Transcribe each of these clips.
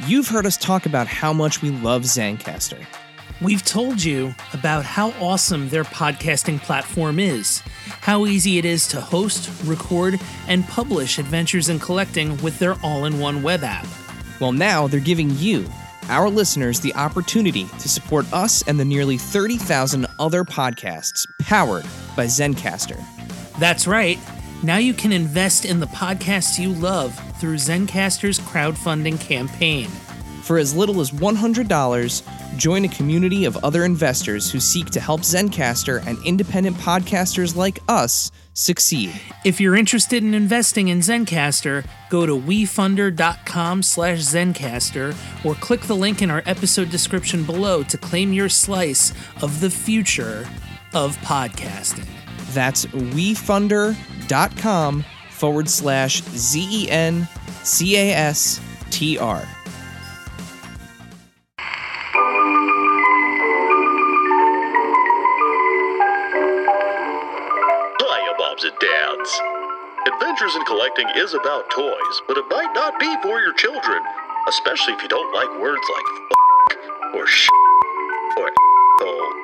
You've heard us talk about how much we love Zencastr. We've told you about how awesome their podcasting platform is, how easy it is to host, record, and publish adventures in collecting with their all in one web app. Well, now they're giving you, our listeners, the opportunity to support us and the nearly 30,000 other podcasts powered by Zencastr. That's right. Now you can invest in the podcasts you love through Zencastr's crowdfunding campaign. For as little as $100, join a community of other investors who seek to help Zencastr and independent podcasters like us succeed. If you're interested in investing in Zencastr, go to wefunder.com slash Zencastr or click the link in our episode description below to claim your slice of the future of podcasting. That's wefunder.com forward slash Z E N C A S T R. Adventures in Collecting is about toys, but it might not be for your children, especially if you don't like words like f- or sh or hole.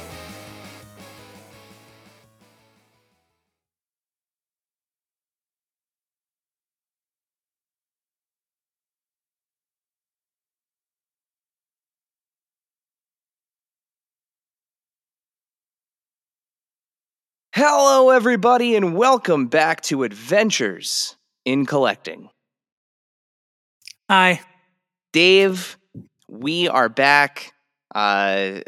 Hello, everybody, and welcome back to Adventures in Collecting. Hi. Dave, we are back. Uh,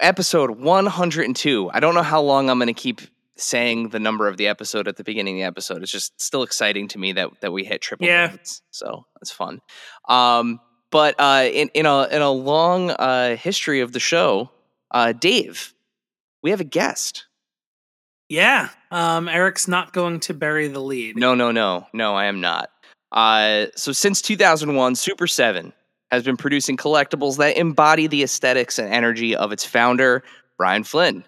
episode 102. I don't know how long I'm going to keep saying the number of the episode at the beginning of the episode. It's just still exciting to me that that we hit triple Yeah. digits. So that's fun. Um, but uh, in in a in a long uh, history of the show, uh, Dave, we have a guest. Yeah. Um, Eric's not going to bury the lead. No, no, no, no, I am not. Uh, so since 2001, Super 7 has been producing collectibles that embody the aesthetics and energy of its founder, Brian Flynn.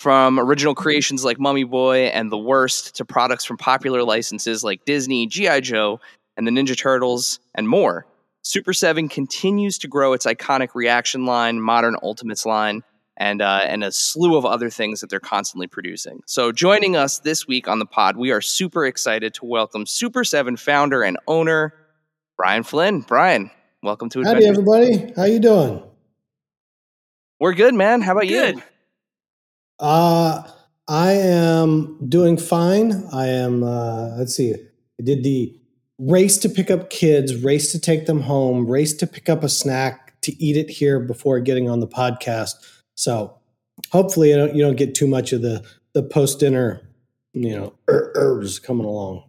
From original creations like Mummy Boy and The Worst to products from popular licenses like Disney, G.I. Joe, and the Ninja Turtles, and more, Super 7 continues to grow its iconic reaction line, modern Ultimates line, and uh, and a slew of other things that they're constantly producing. So, joining us this week on the pod, we are super excited to welcome Super Seven founder and owner Brian Flynn. Brian, welcome to Howdy, Adventures. everybody. How you doing? We're good, man. How about Good. you? Uh, I am doing fine. I am. Uh, let's see. I did the race to pick up kids, race to take them home, race to pick up a snack to eat it here before getting on the podcast. So hopefully, you don't, you don't get too much of the the post dinner, you know, er, ers coming along.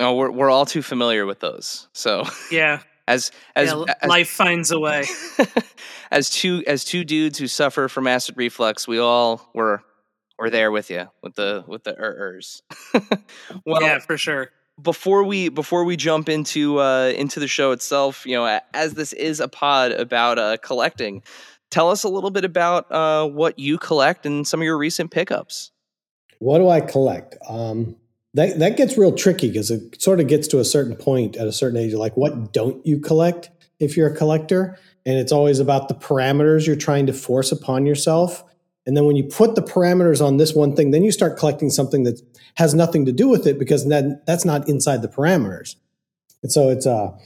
Oh, we're we're all too familiar with those. So, Yeah. as as, yeah as life finds a way. as two as two dudes who suffer from acid reflux, we all were were there with you with the with the ers. well, yeah, for sure. before we before we jump into uh, into the show itself, you know, as this is a pod about uh, collecting, tell us a little bit about uh, what you collect and some of your recent pickups. What do I collect? Um, that that gets real tricky because it sort of gets to a certain point at a certain age. Like, what don't you collect if you're a collector? And it's always about the parameters you're trying to force upon yourself. And then when you put the parameters on this one thing, then you start collecting something that has nothing to do with it because then that's not inside the parameters. And so it's uh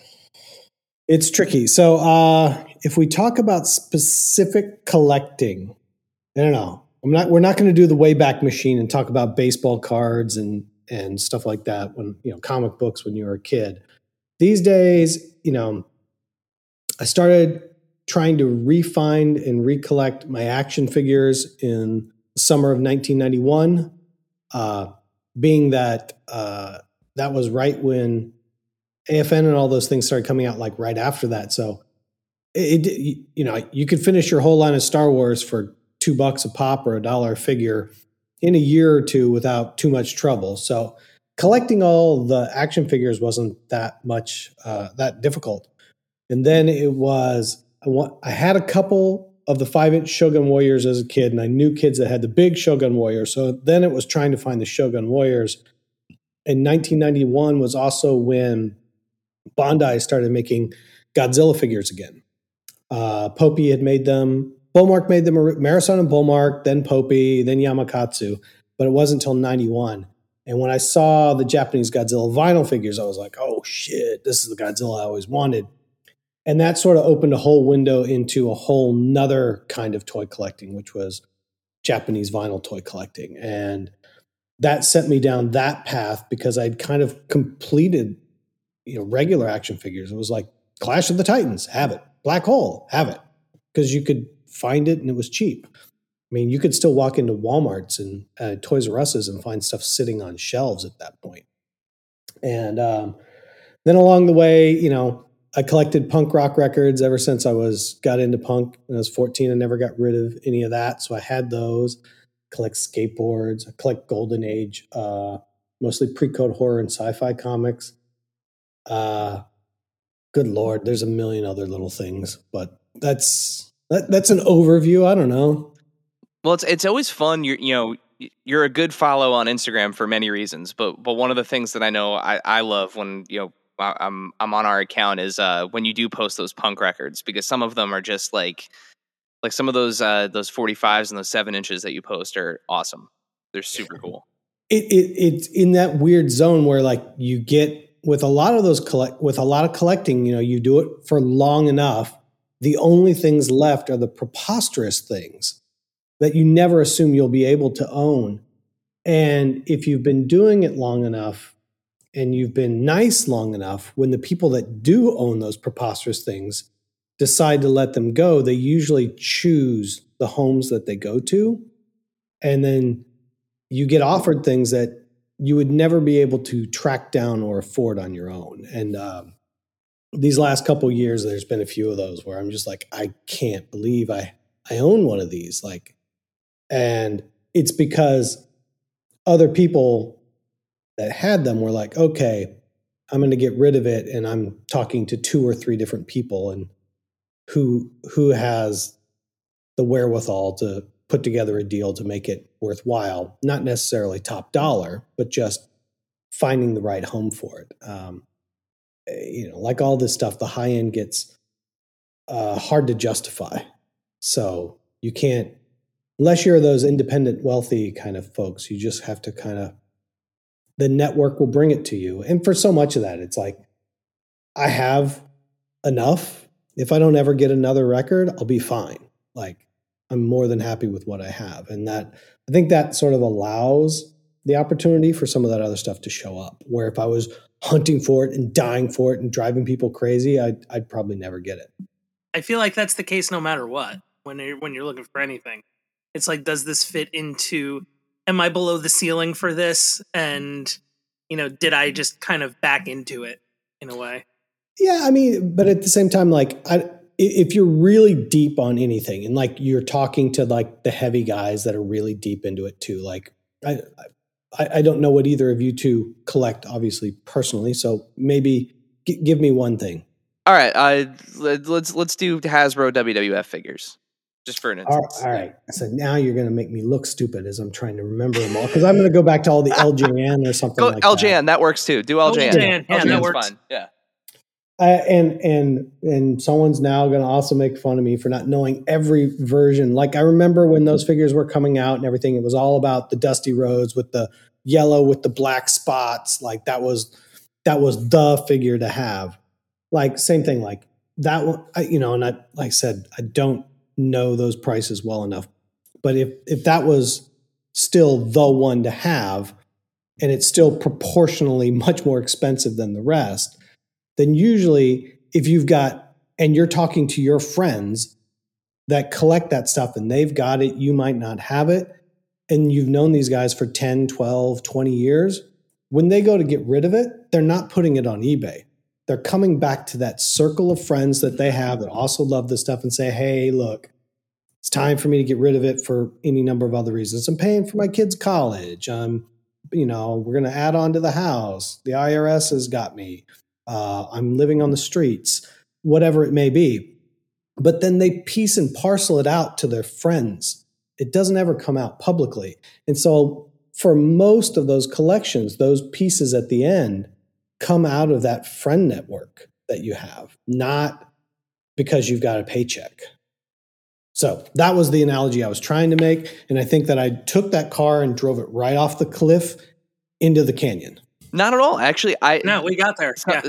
it's tricky. So uh if we talk about specific collecting, I don't know. I'm not. We're not going to do the Wayback Machine and talk about baseball cards and and stuff like that. When you know comic books when you were a kid. These days, you know, I started trying to refine and recollect my action figures in the summer of 1991. Uh, being that uh, that was right when AFN and all those things started coming out, like right after that. So it, you know you could finish your whole line of Star Wars for two bucks a pop or a dollar a figure in a year or two without too much trouble. So collecting all the action figures wasn't that much uh, that difficult. And then it was I, want, I had a couple of the five inch Shogun Warriors as a kid, and I knew kids that had the big Shogun Warriors. So then it was trying to find the Shogun Warriors. And 1991 was also when Bandai started making Godzilla figures again. Uh, Popy had made them. Bullmark made them. Marusan and Bullmark, then Popy, then Yamakatsu. But it wasn't until 91. And when I saw the Japanese Godzilla vinyl figures, I was like, oh shit, this is the Godzilla I always wanted and that sort of opened a whole window into a whole nother kind of toy collecting which was japanese vinyl toy collecting and that sent me down that path because i'd kind of completed you know regular action figures it was like clash of the titans have it black hole have it because you could find it and it was cheap i mean you could still walk into walmarts and uh, toys r us's and find stuff sitting on shelves at that point. and um, then along the way you know I collected punk rock records ever since I was got into punk when I was 14. I never got rid of any of that. So I had those. Collect skateboards. I collect golden age, uh, mostly pre-code horror and sci-fi comics. Uh, good lord, there's a million other little things, but that's that, that's an overview. I don't know. Well, it's it's always fun. You're you know you're a good follow on Instagram for many reasons, but but one of the things that I know I, I love when you know I'm I'm on our account is uh, when you do post those punk records because some of them are just like like some of those uh, those 45s and those seven inches that you post are awesome. They're super cool. It, it it's in that weird zone where like you get with a lot of those collect with a lot of collecting, you know, you do it for long enough. The only things left are the preposterous things that you never assume you'll be able to own. And if you've been doing it long enough, and you've been nice long enough, when the people that do own those preposterous things decide to let them go, they usually choose the homes that they go to. And then you get offered things that you would never be able to track down or afford on your own. And um, these last couple years, there's been a few of those where I'm just like, I can't believe I I own one of these. Like, and it's because other people that had them were like, okay, I'm going to get rid of it, and I'm talking to two or three different people, and who who has the wherewithal to put together a deal to make it worthwhile, not necessarily top dollar, but just finding the right home for it. Um, eh, you know, like all this stuff, the high end gets uh, hard to justify. So you can't, unless you're those independent, wealthy kind of folks, you just have to kind of the network will bring it to you. And for so much of that, it's like, I have enough. If I don't ever get another record, I'll be fine. Like, I'm more than happy with what I have. And that, I think that sort of allows the opportunity for some of that other stuff to show up. Where if I was hunting for it and dying for it and driving people crazy, I'd, I'd probably never get it. I feel like that's the case no matter what when you're when you're looking for anything. It's like, does this fit into am I below the ceiling for this? And, you know, did I just kind of back into it in a way? Yeah, I mean, but at the same time, like, I, if you're really deep on anything and like you're talking to like the heavy guys that are really deep into it too, like, I, I, I don't know what either of you two collect, obviously, personally. So maybe g- give me one thing. All right, uh, let's let's do Hasbro WWF figures just for an instance. All right. So now you're going to make me look stupid as I'm trying to remember them all because I'm going to go back to all the LJN or something. Go like LJN. That. that. works too. Do LJN. LJN. Yeah, that works. Fun. Yeah. Uh, and and and someone's now going to also make fun of me for not knowing every version. Like I remember when those figures were coming out and everything, it was all about the Dusty Rhodes with the yellow with the black spots. Like that was that was the figure to have. Like same thing. Like that one, I, you know. And I like I said, I don't know those prices well enough. But if if that was still the one to have, and it's still proportionally much more expensive than the rest, then usually if you've got and you're talking to your friends that collect that stuff and they've got it, you might not have it, and you've known these guys for 10, 12, 20 years, when they go to get rid of it, they're not putting it on eBay. they're coming back to that circle of friends that they have that also love this stuff and say, hey, look, it's time for me to get rid of it for any number of other reasons. I'm paying for my kids' college. I'm, you know, we're going to add on to the house. The IRS has got me. Uh, I'm living on the streets, whatever it may be. But then they piece and parcel it out to their friends. It doesn't ever come out publicly. And so for most of those collections, those pieces at the end come out of that friend network that you have, not because you've got a paycheck. So that was the analogy I was trying to make. And I think that I took that car and drove it right off the cliff into the canyon. Not at all. Actually, I No, we got there. Yeah.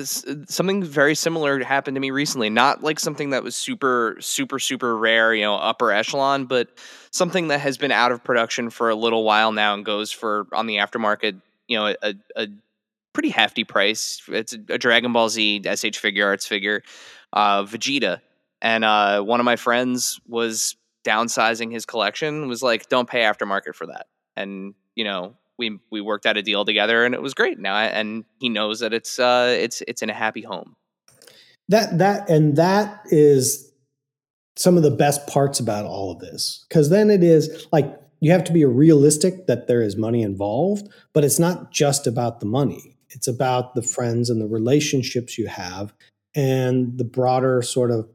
something very similar happened to me recently. Not like something that was super, super, super rare, you know, upper echelon, but something that has been out of production for a little while now and goes for on the aftermarket, you know, a, a pretty hefty price. It's a, a Dragon Ball Z SH Figuarts figure, uh, Vegeta, and uh, one of my friends was downsizing his collection. Was like, don't pay aftermarket for that, and you know. We, we worked out a deal together and it was great now and he knows that it's uh it's it's in a happy home That that and that is some of the best parts about all of this. Because then it is like you have to be realistic that there is money involved, but it's not just about the money. It's about the friends and the relationships you have and the broader sort of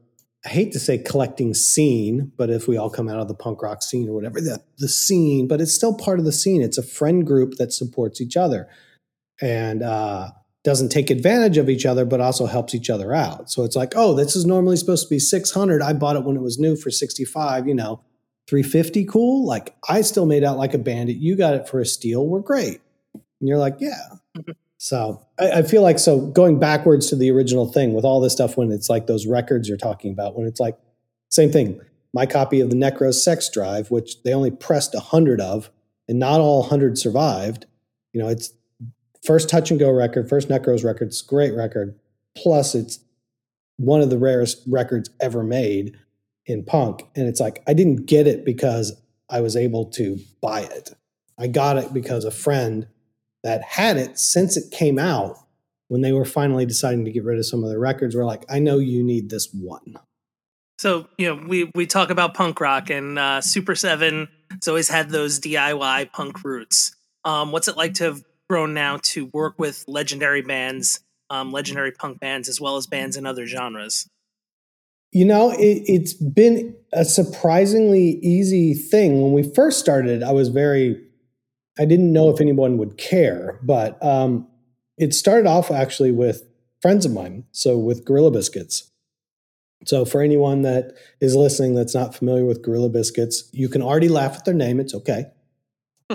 I hate to say collecting scene, but if we all come out of the punk rock scene or whatever, the, the scene, but it's still part of the scene. It's a friend group that supports each other and uh, doesn't take advantage of each other, but also helps each other out. So it's like, oh, this is normally supposed to be 600. I bought it when it was new for 65, you know, 350, cool. Like I still made out like a bandit. You got it for a steal. We're great. And you're like, yeah. So I, I feel like so going backwards to the original thing with all this stuff when it's like those records you're talking about, when it's like same thing. My copy of the Necro Sex Drive, which they only pressed a hundred of, and not all hundred survived. You know, it's first touch and go record, first Necros record. It's great record. Plus, it's one of the rarest records ever made in punk. And it's like I didn't get it because I was able to buy it. I got it because a friend that had it since it came out when they were finally deciding to get rid of some of their records were like, I know you need this one. So you know, we we talk about punk rock, and uh, Super Seven has always had those DIY punk roots. Um, what's it like to have grown now to work with legendary bands, um, legendary punk bands, as well as bands in other genres? You know, it, it's been a surprisingly easy thing. When we first started, I was very, I didn't know if anyone would care, but um, it started off actually with friends of mine. So with Gorilla Biscuits. So for anyone that is listening that's not familiar with Gorilla Biscuits, you can already laugh at their name. It's okay.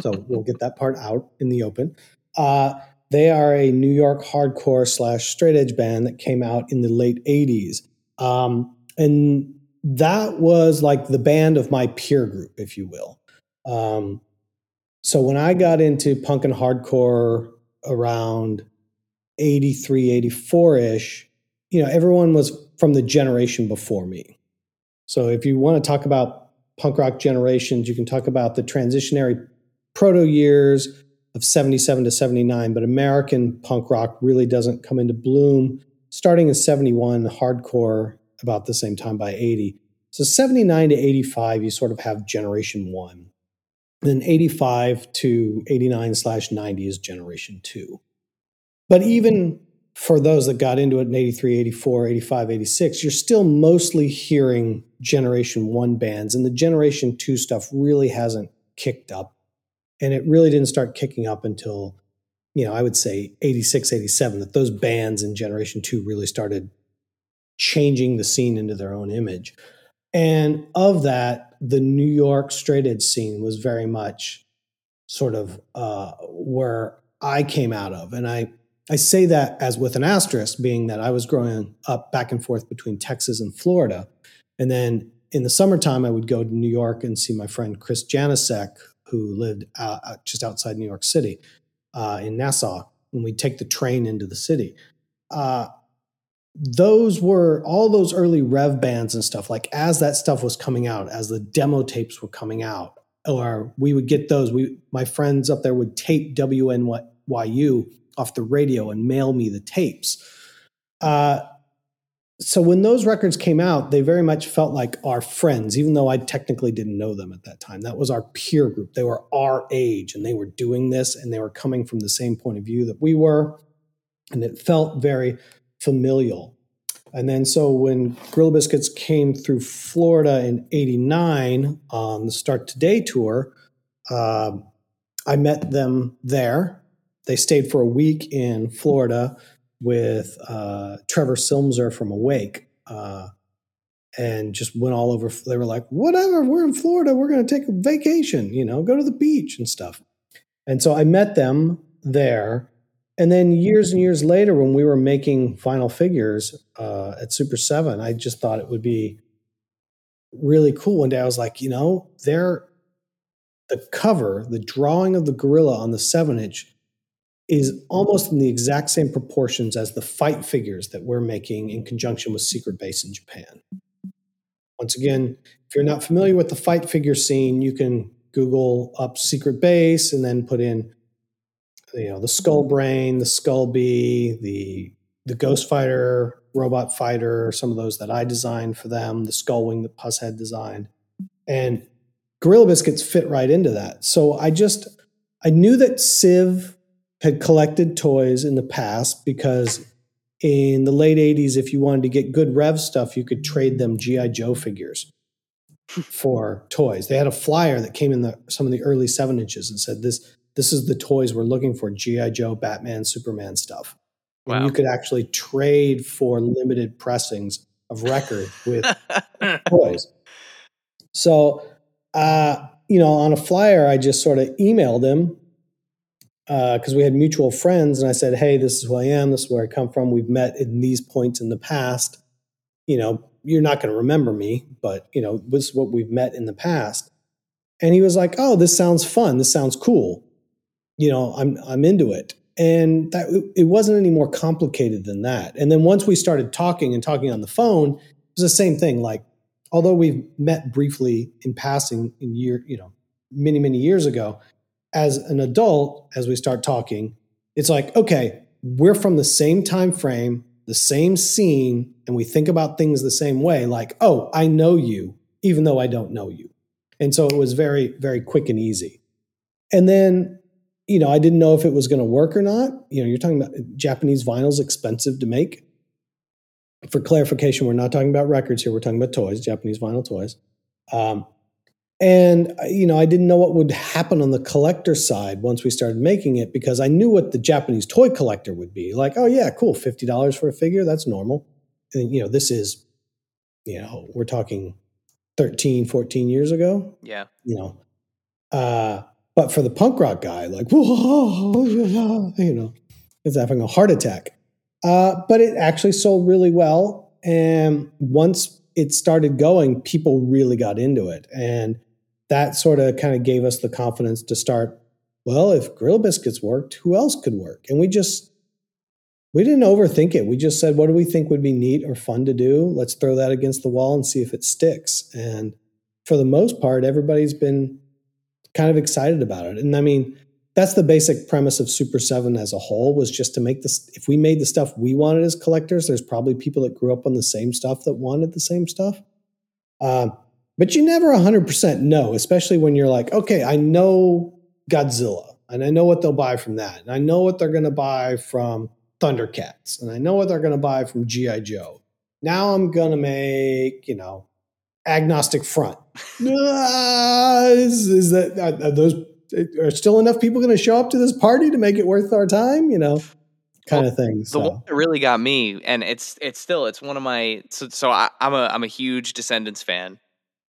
So we'll get that part out in the open. Uh, they are a New York hardcore slash straight edge band that came out in the late 80s. Um, and that was like the band of my peer group, if you will. Um, so when I got into punk and hardcore around 83, 84 ish, you know, everyone was from the generation before me. So if you want to talk about punk rock generations, you can talk about the transitionary proto years of 77 to 79, but American punk rock really doesn't come into bloom starting in 71, hardcore about the same time by 80. So 79 to 85, you sort of have generation one. Then 85 to 89 slash 90 is generation two. But even for those that got into it in 83, 84, 85, 86, you're still mostly hearing generation one bands. And the generation two stuff really hasn't kicked up. And it really didn't start kicking up until, you know, I would say 86, 87, that those bands in generation two really started changing the scene into their own image. And of that, the New York straight edge scene was very much sort of uh, where I came out of. And I, I say that as with an asterisk, being that I was growing up back and forth between Texas and Florida. And then in the summertime, I would go to New York and see my friend Chris Janisek, who lived uh, just outside New York City uh, in Nassau. And we'd take the train into the city. Uh, those were all those early rev bands and stuff. Like as that stuff was coming out, as the demo tapes were coming out, or we would get those. We, my friends up there would tape WNYU off the radio and mail me the tapes. uh, so when those records came out, they very much felt like our friends, even though I technically didn't know them at that time. That was our peer group. They were our age and they were doing this and they were coming from the same point of view that we were. And it felt very familial. And then so when Gorilla Biscuits came through Florida in 89 on the Start Today tour, uh, I met them there. They stayed for a week in Florida with uh, Trevor Silmser from Awake, uh, and just went all over. They were like, "Whatever, we're in Florida. We're going to take a vacation. You know, go to the beach and stuff." And so I met them there. And then years and years later, when we were making final figures uh, at Super Seven, I just thought it would be really cool. One day, I was like, you know, they're the cover, the drawing of the gorilla on the seven inch is almost in the exact same proportions as the fight figures that we're making in conjunction with Secret Base in Japan. Once again, if you're not familiar with the fight figure scene, you can Google up Secret Base and then put in, you know, the Skull Brain, the Skull Bee, the the Ghost Fighter, Robot Fighter, some of those that I designed for them, the Skull Wing that Pushead designed, and Gorilla Biscuits fit right into that. So I just I knew that Civ had collected toys in the past because in the late 80s if you wanted to get good rev stuff you could trade them gi joe figures for toys. They had a flyer that came in the some of the early seven inches and said this this is the toys we're looking for gi joe batman superman stuff wow. and you could actually trade for limited pressings of record with toys so uh, you know on a flyer i just sort of emailed him because uh, we had mutual friends, and I said, "Hey, this is who I am. This is where I come from. We've met in these points in the past. You know, you're not going to remember me, but you know, this is what we've met in the past." And he was like, "Oh, this sounds fun. This sounds cool. You know, I'm I'm into it." And that it wasn't any more complicated than that. And then once we started talking and talking on the phone, it was the same thing. Like, although we've met briefly in passing in year, you know, many many years ago, as an adult, as we start talking, it's like, okay, we're from the same time frame, the same scene, and we think about things the same way. Like, oh, I know you, even though I don't know you. And so it was very, very quick and easy. And then, you know, I didn't know if it was going to work or not. You know, you're talking about Japanese vinyl's expensive to make. For clarification, we're not talking about records here. We're talking about toys, Japanese vinyl toys. Um, and, uh, you know, I didn't know what would happen on the collector side once we started making it because I knew what the Japanese toy collector would be. Like, oh, yeah, cool, $50 for a figure, that's normal. And, you know, this is, you know, we're talking 13, 14 years ago. Yeah. You know, uh, but for the punk rock guy, like, whoa, you know, is having a heart attack. Uh, but it actually sold really well. And once it started going, people really got into it. And that sort of kind of gave us the confidence to start well if Gorilla Biscuits worked who else could work and we just we didn't overthink it we just said what do we think would be neat or fun to do let's throw that against the wall and see if it sticks and for the most part everybody's been kind of excited about it and i mean that's the basic premise of super 7 as a whole was just to make this if we made the stuff we wanted as collectors there's probably people that grew up on the same stuff that wanted the same stuff uh, but you never 100% know, especially when you're like, okay, I know Godzilla and I know what they'll buy from that. And I know what they're going to buy from Thundercats and I know what they're going to buy from G.I. Joe. Now I'm going to make, you know, Agnostic Front. uh, is, is, that, are, are those, are still enough people going to show up to this party to make it worth our time? You know? kind well, of thing. So. The one that really got me, and it's it's still it's one of my so so I, am a I'm a huge Descendents fan,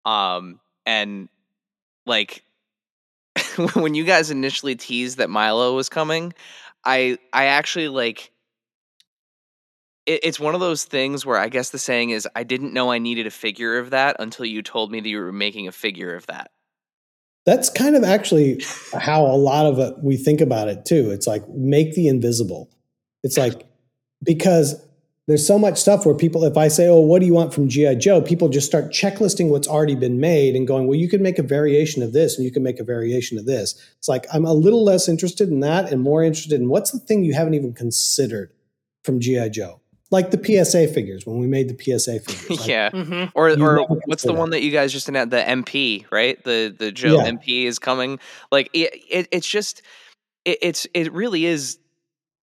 um, and like when you guys initially teased that Milo was coming, I I actually like it, it's one of those things where I guess the saying is I didn't know I needed a figure of that until you told me that you were making a figure of that. That's kind of actually how a lot of it, we think about it too. It's like make the invisible. It's like because there's so much stuff where people, if I say, "Oh, what do you want from GI Joe?" people just start checklisting what's already been made and going, "Well, you can make a variation of this, and you can make a variation of this." It's like I'm a little less interested in that and more interested in what's the thing you haven't even considered from GI Joe. Like the PSA figures when we made the PSA figures. Like, yeah. Mhm. Or or what's the that. one that you guys just announced? The MP, right? The the Joe Yeah. MP is coming. Like it, it it's just it, it's it really is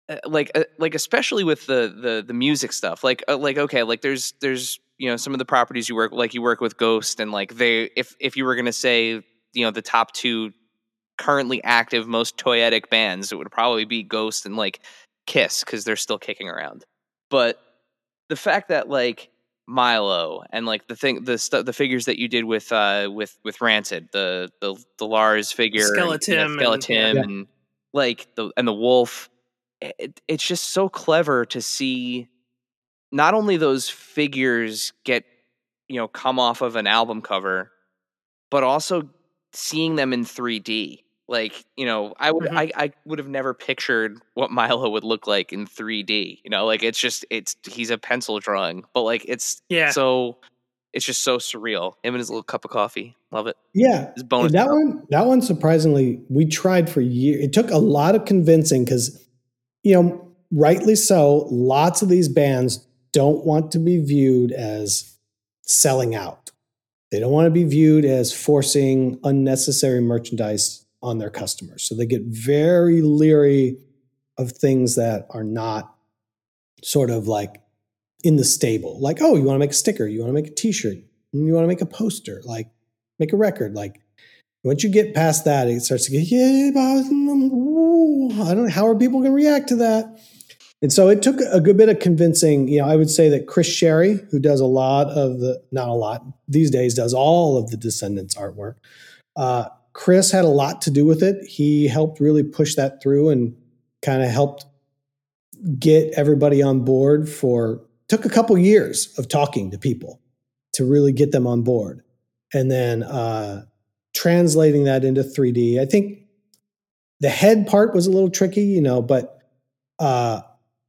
uh, like uh, like especially with the the the music stuff. Like uh, like okay, like there's there's you know some of the properties you work like you work with Ghost and like they if if you were gonna say you know the top two currently active most toyetic bands, it would probably be Ghost and like Kiss because they're still kicking around. But the fact that like Milo and like the thing the stuff the figures that you did with uh with with Rancid the the the Lars figure and, you know, Skeleton and- skeleton yeah. and like the and the wolf it, it's just so clever to see not only those figures get you know come off of an album cover but also seeing them in 3D like you know i would Mhm. I, I would have never pictured what milo would look like in 3d you know like it's just it's he's a pencil drawing but like it's Yeah. so it's just so surreal him and his little cup of coffee love it Yeah, his bonus that cup. one, that one, surprisingly, we tried for years. It took a lot of convincing because, you know, rightly so. Lots of these bands don't want to be viewed as selling out. They don't want to be viewed as forcing unnecessary merchandise on their customers. So they get very leery of things that are not sort of like in the stable. Like, oh, you want to make a sticker, you want to make a T-shirt, you want to make a poster, like make a record. Like once you get past that, it starts to get, yeah, I don't know. How are people going to react to that? And so it took a good bit of convincing. You know, I would say that Chris Shary, who does a lot of the, not a lot, these days does all of the Descendents artwork. Uh, Chris had a lot to do with it. He helped really push that through and kind of helped get everybody on board for, took a couple years of talking to people to really get them on board. And then, uh, translating that into 3D. I think the head part was a little tricky, you know, but uh,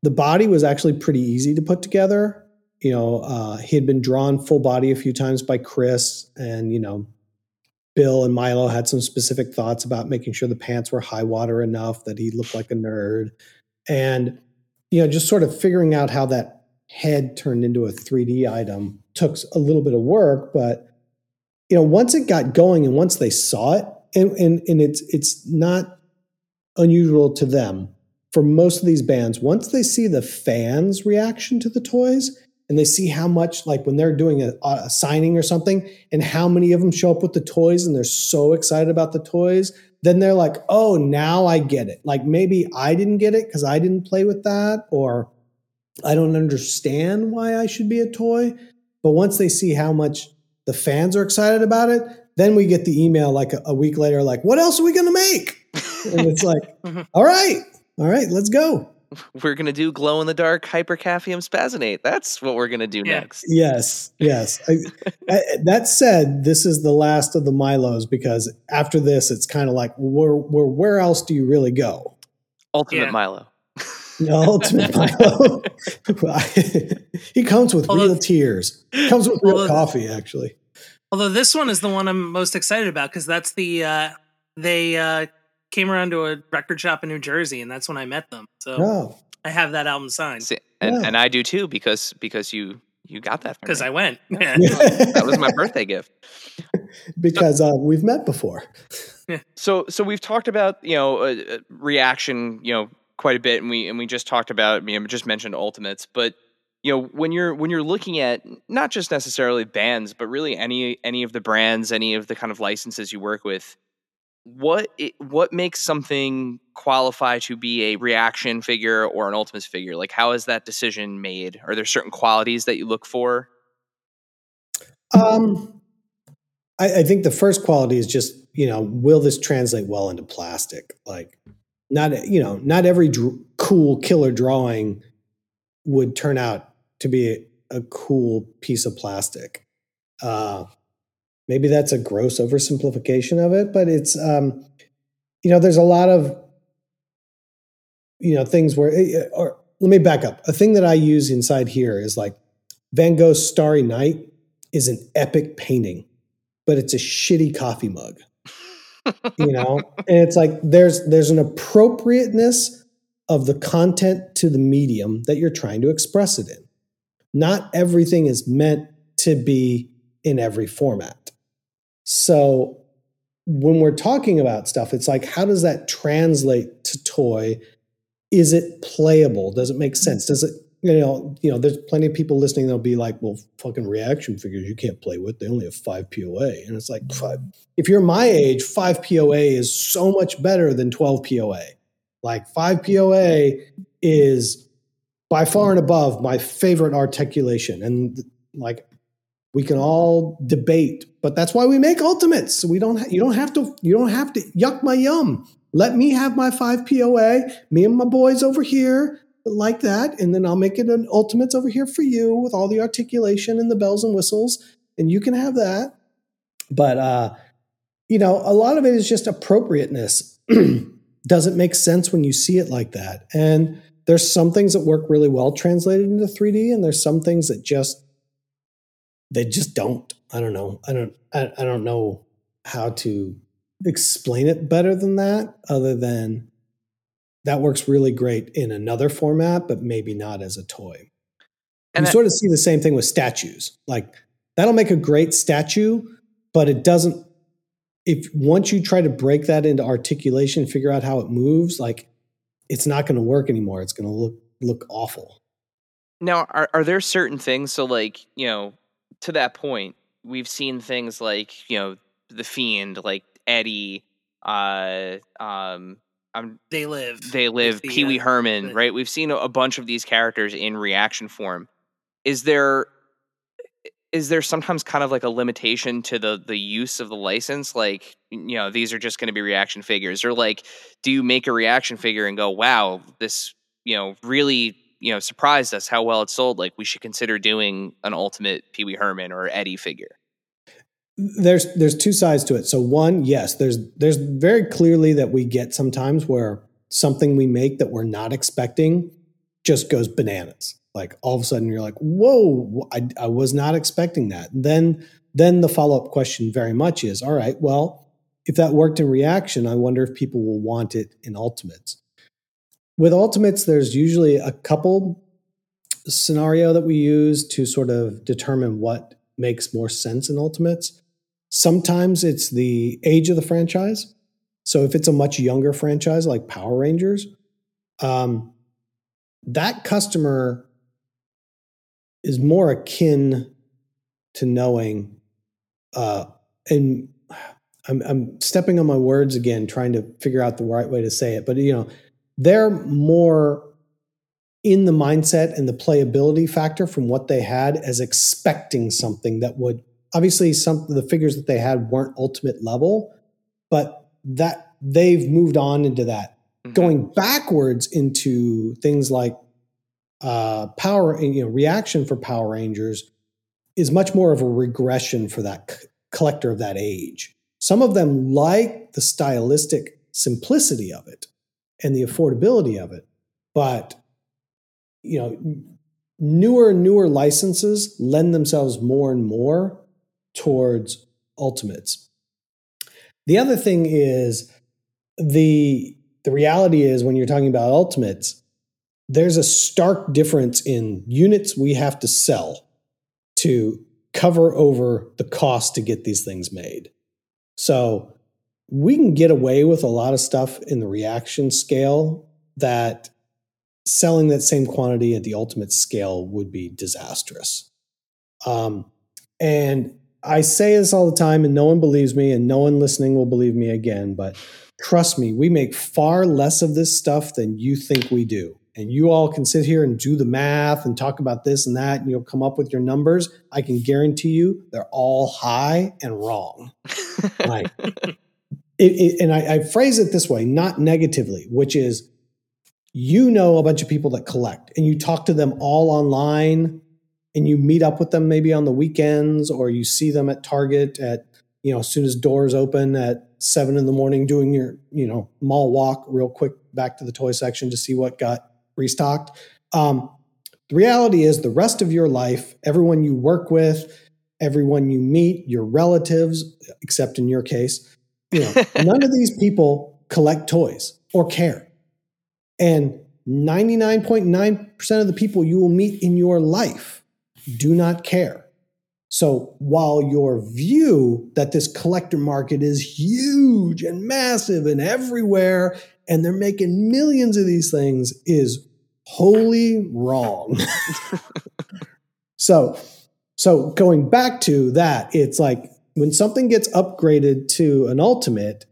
the body was actually pretty easy to put together. You know, uh, he had been drawn full body a few times by Chris, and you know, Bill and Milo had some specific thoughts about making sure the pants were high water enough that he looked like a nerd, and you know, just sort of figuring out how that head turned into a 3D item took a little bit of work, but you know, once it got going and once they saw it, and, and, and it's it's not unusual to them. For most of these bands, once they see the fans' reaction to the toys and they see how much, like when they're doing a, a signing or something, and how many of them show up with the toys and they're so excited about the toys, then they're like, oh, now I get it. Like maybe I didn't get it because I didn't play with that, or I don't understand why I should be a toy. But once they see how much the fans are excited about it, then we get the email like a, a week later, like, what else are we going to make? And it's like, Mhm. all right, all right, let's go. we're gonna do glow in the dark hypercaffium spazzinate. that's what we're gonna do Yeah. next Yes, yes. I, I, that said, this is the last of the Milos because after this, it's kind of like, where, where, where else do you really go? ultimate Yeah. milo The ultimate Milo. he comes with Although- real tears. Comes with real although- coffee, actually. Although this one is the one I'm most excited about because that's the uh, they uh, came around to a record shop in New Jersey and that's when I met them. So Oh, I have that album signed See, and, Yeah. and i do too because because you you got that because. I went. that was my birthday gift because uh, we've met before. So so we've talked about you know uh, uh, reaction you know quite a bit, and we and we just talked about you know just mentioned ultimates, but you know when you're when you're looking at not just necessarily bands, but really any any of the brands, any of the kind of licenses you work with, what it, what makes something qualify to be a reaction figure or an ultimates figure? Like how is that decision made? Are there certain qualities that you look for? Um, I, I think the first quality is just you know, will this translate well into plastic? Like, not you know, not every dr- cool killer drawing would turn out to be a cool piece of plastic. Uh, maybe that's a gross oversimplification of it, but it's um, you know, there's a lot of you know things where eh, or let me back up. A thing that I use inside here is like Van Gogh's Starry Night is an epic painting, but it's a shitty coffee mug. you know, and it's like there's there's an appropriateness of the content to the medium that you're trying to express it in. Not everything is meant to be in every format. So when we're talking about stuff, it's like, how does that translate to toy? Is it playable? Does it make mm-hmm. sense? Does it, you know, you know, there's plenty of people listening. They'll be like, well, fucking reaction figures you can't play with. They only have five POA. And it's like, mm-hmm. five. if you're my age, five POA is so much better than 12 POA. Like five POA is by far and above my favorite articulation. And like we can all debate, but that's why we make ultimates. We don't ha- you don't have to you don't have to yuck my yum. Let me have my five POA, me and my boys over here like that, and then I'll make it an ultimates over here for you with all the articulation and the bells and whistles, and you can have that. But uh, you know, a lot of it is just appropriateness. doesn't make sense when you see it like that? And there's some things that work really well translated into 3D, and there's some things that just they just don't. I don't know. I don't. I, I don't know how to explain it better than that, other than that works really great in another format, but maybe not as a toy. And you that, sort of see the same thing with statues. Like that'll make a great statue, but it doesn't. If once you try to break that into articulation, figure out how it moves, like it's not going to work anymore. It's going to look look awful. Now, are are there certain things? So, like you know, to that point, we've seen things like you know the fiend, like Eddie, uh, um, I'm, they live, they live, Pee Wee uh, Herman, right? We've seen a bunch of these characters in reaction form. Is there is there sometimes kind of like a limitation to the the use of the license like you know these are just going to be reaction figures or like do you make a reaction figure and go wow this you know really you know surprised us how well it sold like we should consider doing an ultimate pee-wee herman or eddie figure. There's there's two sides to it. So one yes there's there's very clearly that we get sometimes where something we make that we're not expecting just goes bananas. Like all of a sudden you're like whoa i, I was not expecting that. Then then the follow-up question very much is all right well if that worked in reaction i wonder if people will want it in ultimates with ultimates, there's usually a couple scenario that we use to sort of determine what makes more sense in ultimates. Sometimes it's the age of the franchise. So if it's a much younger franchise like Power Rangers, um, that customer is more akin to knowing, uh, and I'm, I'm stepping on my words again, trying to figure out the right way to say it. But you know, they're more in the mindset and the playability factor from what they had as expecting something that would obviously some of the figures that they had weren't ultimate level but that they've moved on into that mm-hmm. going backwards into things like uh, power you know reaction for power rangers is much more of a regression for that c- collector of that age some of them like the stylistic simplicity of it and the affordability of it. But you know, newer and newer licenses lend themselves more and more towards ultimates. The other thing is the the reality is when you're talking about ultimates, there's a stark difference in units we have to sell to cover over the cost to get these things made. So we can get away with a lot of stuff in the reaction scale that selling that same quantity at the ultimate scale would be disastrous. Um, and I say this all the time, and no one believes me, and no one listening will believe me again. But trust me, we make far less of this stuff than you think we do. And you all can sit here and do the math and talk about this and that, and you'll come up with your numbers. I can guarantee you they're all high and wrong. right it, it, and I, I phrase it this way, not negatively, which is you know a bunch of people that collect and you talk to them all online and you meet up with them maybe on the weekends or you see them at Target at, you know, as soon as doors open at seven in the morning doing your, you know, mall walk real quick back to the toy section to see what got restocked. Um, the reality is the rest of your life, everyone you work with, everyone you meet, your relatives, except in your case, you know, none of these people collect toys or care. And 99.9% of the people you will meet in your life do not care. So while your view that this collector market is huge and massive and everywhere, and they're making millions of these things is wholly wrong. so, so going back to that, it's like when something gets upgraded to an ultimate,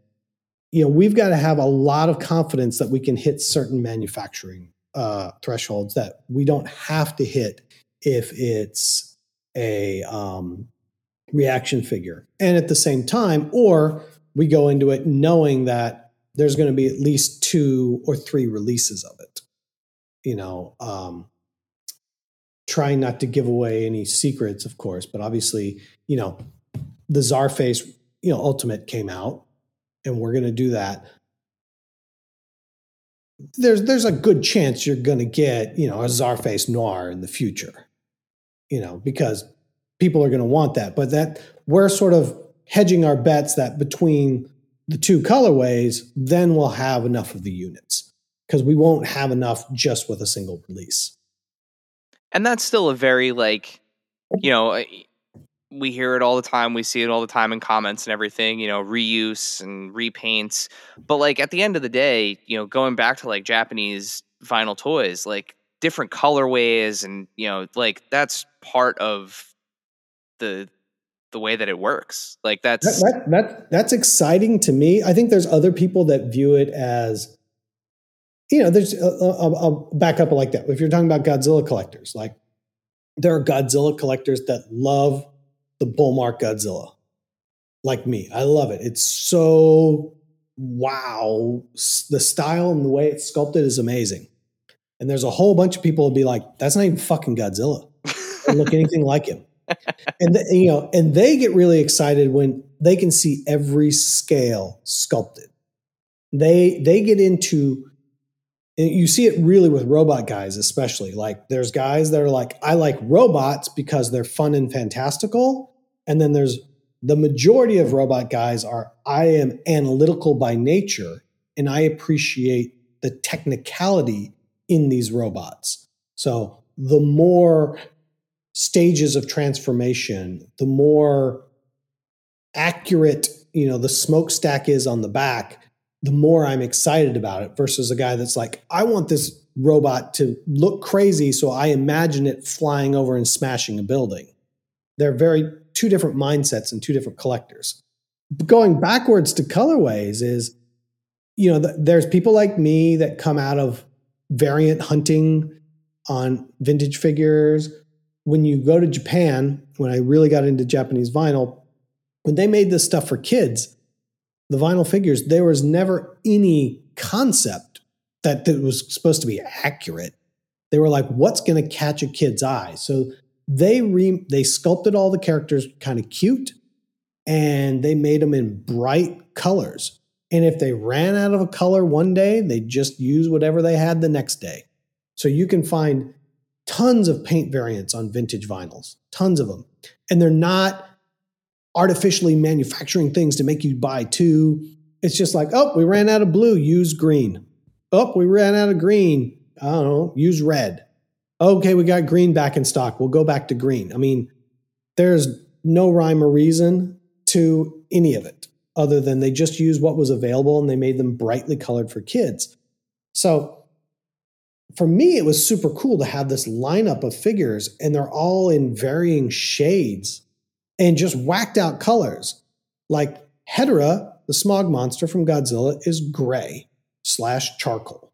you know, we've got to have a lot of confidence that we can hit certain manufacturing uh, thresholds that we don't have to hit if it's a um, reaction figure. And at the same time, or we go into it knowing that there's going to be at least two or three releases of it. You know, um, trying not to give away any secrets, of course, but obviously, you know, the Czarface, you know, Ultimate came out, and we're going to do that. There's there's a good chance you're going to get you know a Czarface Noir in the future, you know, because people are going to want that. But that we're sort of hedging our bets that between the two colorways, then we'll have enough of the units because we won't have enough just with a single release. And that's still a very like, you know, we hear it all the time. We see it all the time in comments and everything, you know, reuse and repaints. But like at the end of the day, you know, going back to like Japanese vinyl toys, like different colorways and, you know, like that's part of the the way that it works. Like that's that, that, that, that's exciting to me. I think there's other people that view it as, you know, there's. Uh, I'll, I'll back up like that. If you're talking about Godzilla collectors, like there are Godzilla collectors that love the Bullmark Godzilla, like me. I love it. It's so wow. The style and the way it's sculpted is amazing. And there's a whole bunch of people who'll be like, "That's not even fucking Godzilla. look anything like him." and the, you know, and they get really excited when they can see every scale sculpted. They they get into you see it really with robot guys especially. Like there's guys that are like i like robots because they're fun and fantastical. And then there's the majority of robot guys are i am analytical by nature and i appreciate the technicality in these robots. So the more stages of transformation, the more accurate, you know, the smokestack is on the back, the more I'm excited about it versus a guy that's like, I want this robot to look crazy, so I imagine it flying over and smashing a building. They're very two different mindsets and two different collectors. But going backwards to colorways is, you know, there's people like me that come out of variant hunting on vintage figures when you go to Japan, when I really got into Japanese vinyl, when they made this stuff for kids, the vinyl figures, there was never any concept that it was supposed to be accurate. They were like, what's going to catch a kid's eye? So they re- they sculpted all the characters kind of cute and they made them in bright colors. And if they ran out of a color one day, they just use whatever they had the next day. So you can find tons of paint variants on vintage vinyls, tons of them. And they're not artificially manufacturing things to make you buy two. It's just like, oh, we ran out of blue, use green. Oh, we ran out of green. I don't know, use red. Okay, we got green back in stock. We'll go back to green. I mean, there's no rhyme or reason to any of it other than they just used what was available and they made them brightly colored for kids. So for me, it was super cool to have this lineup of figures, and they're all in varying shades and just whacked out colors. Like Hedorah, the smog monster from Godzilla, is gray slash charcoal.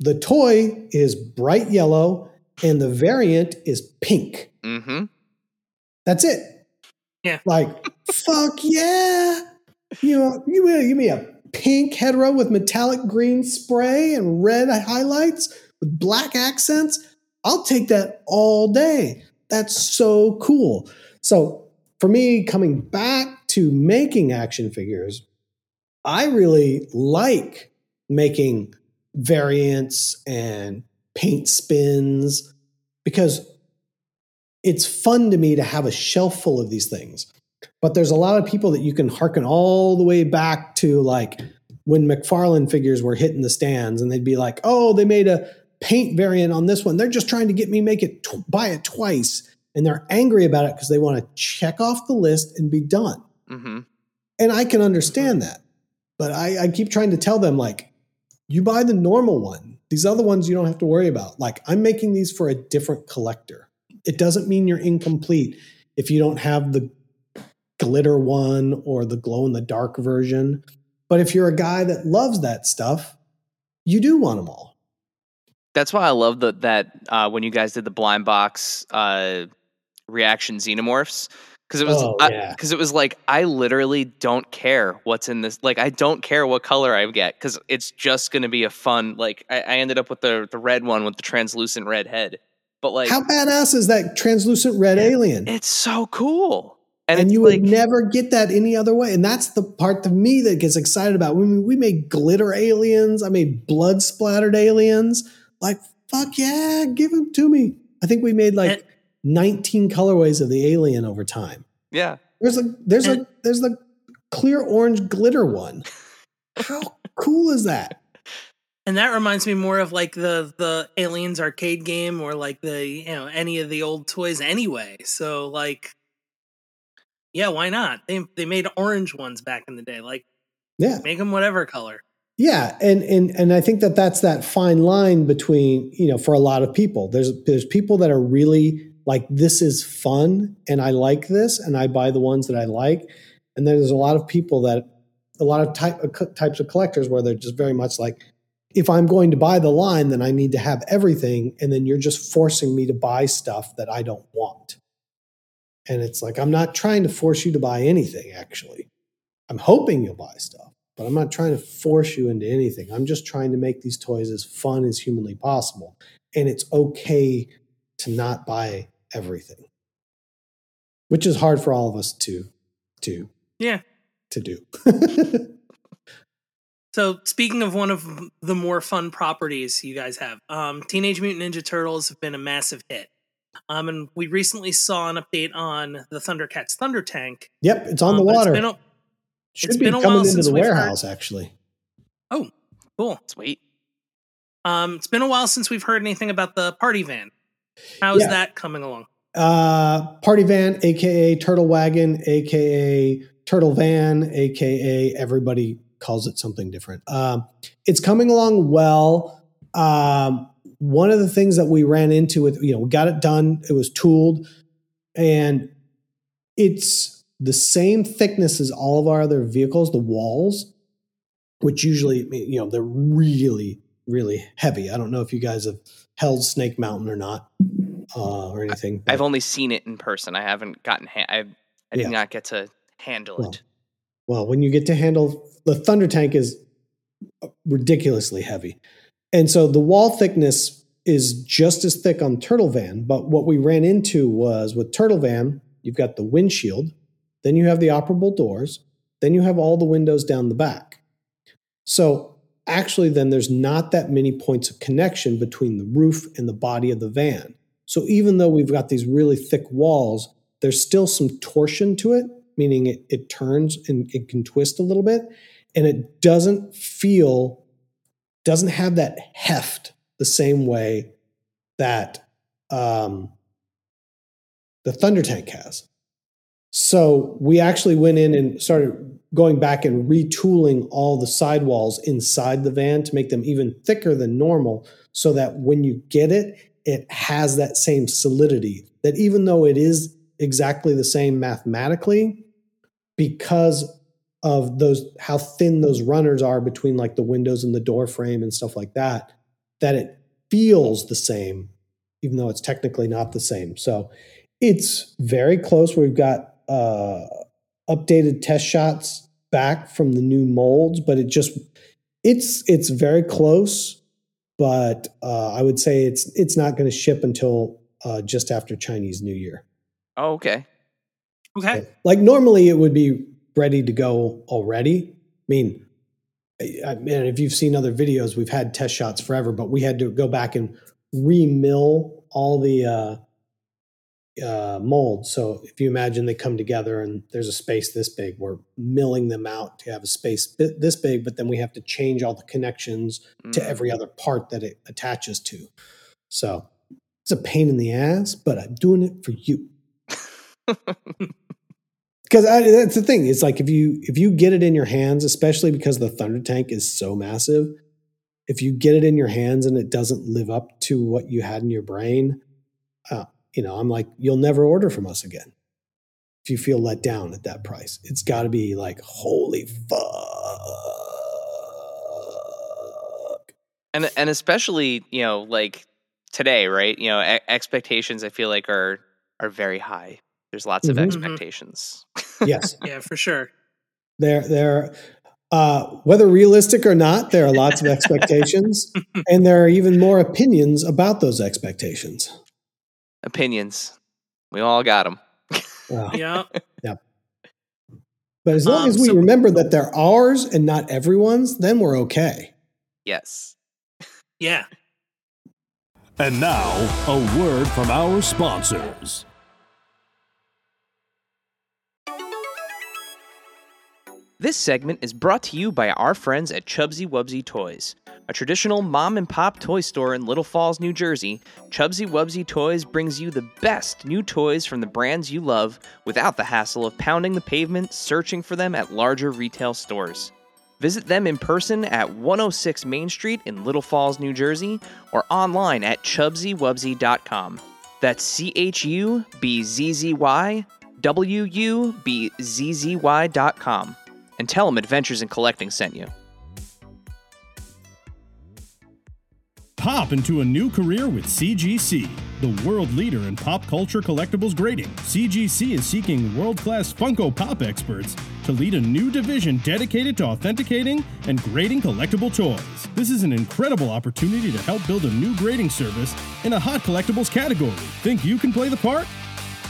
The toy is bright yellow, and the variant is pink. Mm-hmm. That's it. Yeah. Like, fuck yeah. You know, you give me a pink Hedorah with metallic green spray and red highlights with black accents, I'll take that all day. That's so cool. So, for me, coming back to making action figures, I really like making variants and paint spins because it's fun to me to have a shelf full of these things. But there's a lot of people that you can hearken all the way back to like when McFarlane figures were hitting the stands and they'd be like, "Oh, they made a paint variant on this one. They're just trying to get me make it tw- buy it twice." And they're angry about it because they want to check off the list and be done. hmm And I can understand that. But I, I keep trying to tell them, like, you buy the normal one. These other ones you don't have to worry about. Like, I'm making these for a different collector. It doesn't mean you're incomplete if you don't have the glitter one or the glow in the dark version. But if you're a guy that loves that stuff, you do want them all. That's why I love the, that uh, when you guys did the blind box uh, reaction xenomorphs because it was Oh, yeah. cause it was like I literally don't care what's in this. Like I don't care what color I get because it's just going to be a fun. Like I, I ended up with the the red one with the translucent red head, but like How badass is that translucent red alien? it's so cool. and, it's you like, would never get that any other way. And that's the part of me that gets excited about. When we made glitter aliens, I made blood splattered aliens. Like, fuck yeah, give them to me. I think we made like And- 19 colorways of the alien over time. yeah, There's a there's And- a there's the clear orange glitter one. How cool is that? And that reminds me more of like the the Aliens arcade game or like the you know any of the old toys anyway. So like yeah, why not? They they made orange ones back in the day. Like Yeah. make them whatever color. Yeah, and and and I think that that's that fine line between you know for a lot of people. There's there's people that are really like this is fun and I like this and I buy the ones that I like, and then there's a lot of people that a lot of type uh, of types of collectors where they're just very much like if I'm going to buy the line, then I need to have everything, and then you're just forcing me to buy stuff that I don't want. And it's like I'm not trying to force you to buy anything. Actually, I'm hoping you'll buy stuff but I'm not trying to force you into anything. I'm just trying to make these toys as fun as humanly possible. And it's okay to not buy everything, which is hard for all of us to to Yeah. to do. So speaking of one of the more fun properties you guys have, um, Teenage Mutant Ninja Turtles have been a massive hit. Um, and we recently saw an update on the Thundercats Thunder Tank. yep, it's on Um, the water. It's been a, Should it's be been a coming while into since the we've heard- warehouse actually. Oh, cool. sweet. Um, it's been a while since we've heard anything about the party van. How's Yeah. that coming along? Uh, Party Van, aka Turtle Wagon, aka Turtle Van, aka everybody calls it something different. Um, it's coming along well. Um, one of the things that we ran into with, you know, we got it done. It was tooled, and it's the same thickness as all of our other vehicles. The walls, which usually, you know, they're really, really heavy. I don't know if you guys have held Snake Mountain or not, uh, or anything. I've only seen it in person. I haven't gotten. Ha- I I did Yeah. not get to handle Well, it. Well, when you get to handle the Thunder Tank is ridiculously heavy. And so the wall thickness is just as thick on Turtle Van, but what we ran into was with Turtle Van, you've got the windshield, then you have the operable doors, then you have all the windows down the back. So actually then there's not that many points of connection between the roof and the body of the van. So even though we've got these really thick walls, there's still some torsion to it, meaning it, it turns and it can twist a little bit, and it doesn't feel, doesn't have that heft the same way that um, the Thunder Tank has. So we actually went in and started going back and retooling all the sidewalls inside the van to make them even thicker than normal so that when you get it, it has that same solidity. That even though it is exactly the same mathematically, because of those how thin those runners are between like the windows and the door frame and stuff like that, that it feels the same, even though it's technically not the same. So it's very close. We've got uh, updated test shots back from the new molds, but it just it's it's very close. But uh, I would say it's it's not going to ship until uh, just after Chinese New Year. Oh, okay. Okay. Like normally, it would be ready to go already. I mean, I, I mean, if you've seen other videos, we've had test shots forever, but we had to go back and remill all the uh, uh, mold. So if you imagine they come together and there's a space this big, we're milling them out to have a space this big, but then we have to change all the connections to Mm. every other part that it attaches to. So it's a pain in the ass, but I'm doing it for you. Because that's the thing. It's like if you if you get it in your hands, especially because the Thunder Tank is so massive, if you get it in your hands and it doesn't live up to what you had in your brain, uh, you know, I'm like, you'll never order from us again. If you feel let down at that price, it's got to be like, holy fuck. and and especially you know like today right you know e- expectations i feel like are are very high there's lots of Mhm. expectations Yes, Yeah, for sure. there, there. Uh, whether realistic or not, there are lots of expectations, and there are even more opinions about those expectations. Opinions we all got them Uh, Yeah. But as long Um, as we so- remember that they're ours and not everyone's, then we're okay. yes Yeah. And now, a word from our sponsors. This segment is brought to you by our friends at Chubsy Wubsy Toys. A traditional mom and pop toy store in Little Falls, New Jersey, Chubsy Wubsy Toys brings you the best new toys from the brands you love without the hassle of pounding the pavement searching for them at larger retail stores. Visit them in person at 106 Main Street in Little Falls, New Jersey, or online at chubsywubsy.com. That's C H U B Z Z Y W U B Z Z Y dot com. And tell them Adventures in Collecting sent you. Pop into a new career with CGC, the world leader in pop culture collectibles grading. CGC is seeking world class Funko Pop experts to lead a new division dedicated to authenticating and grading collectible toys. This is an incredible opportunity to help build a new grading service in a hot collectibles category. Think you can play the part?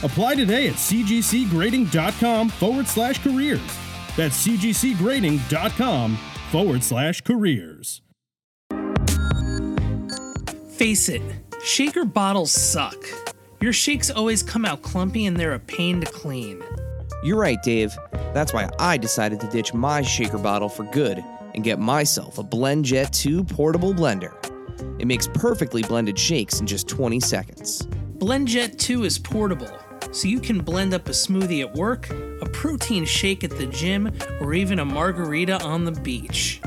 Apply today at cgcgrading.com forward slash careers. That's cgcgrading.com forward slash careers. Face it, shaker bottles suck. Your shakes always come out clumpy and they're a pain to clean. You're right, Dave. That's why I decided to ditch my shaker bottle for good and get myself a BlendJet 2 portable blender. It makes perfectly blended shakes in just 20 seconds. BlendJet 2 is portable, so you can blend up a smoothie at work, a protein shake at the gym, or even a margarita on the beach.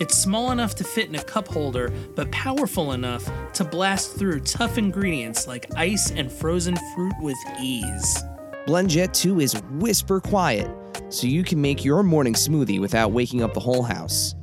It's small enough to fit in a cup holder, but powerful enough to blast through tough ingredients like ice and frozen fruit with ease. BlendJet 2 is whisper quiet, so you can make your morning smoothie without waking up the whole house.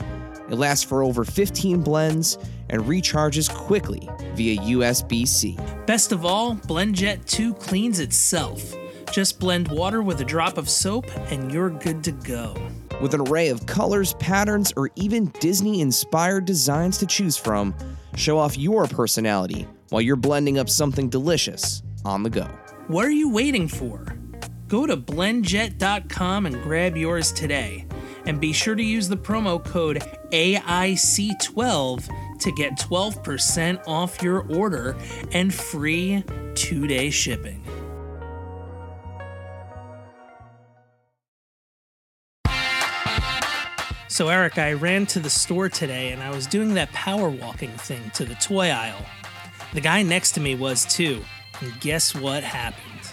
It lasts for over 15 blends and recharges quickly via USB C. Best of all, BlendJet 2 cleans itself. Just blend water with a drop of soap and you're good to go. With an array of colors, patterns, or even Disney inspired designs to choose from, show off your personality while you're blending up something delicious on the go. What are you waiting for? Go to blendjet.com and grab yours today. And be sure to use the promo code AIC12 to get 12% off your order and free two day shipping. So, Eric, I ran to the store today and I was doing that power walking thing to the toy aisle. The guy next to me was too. And guess what happened?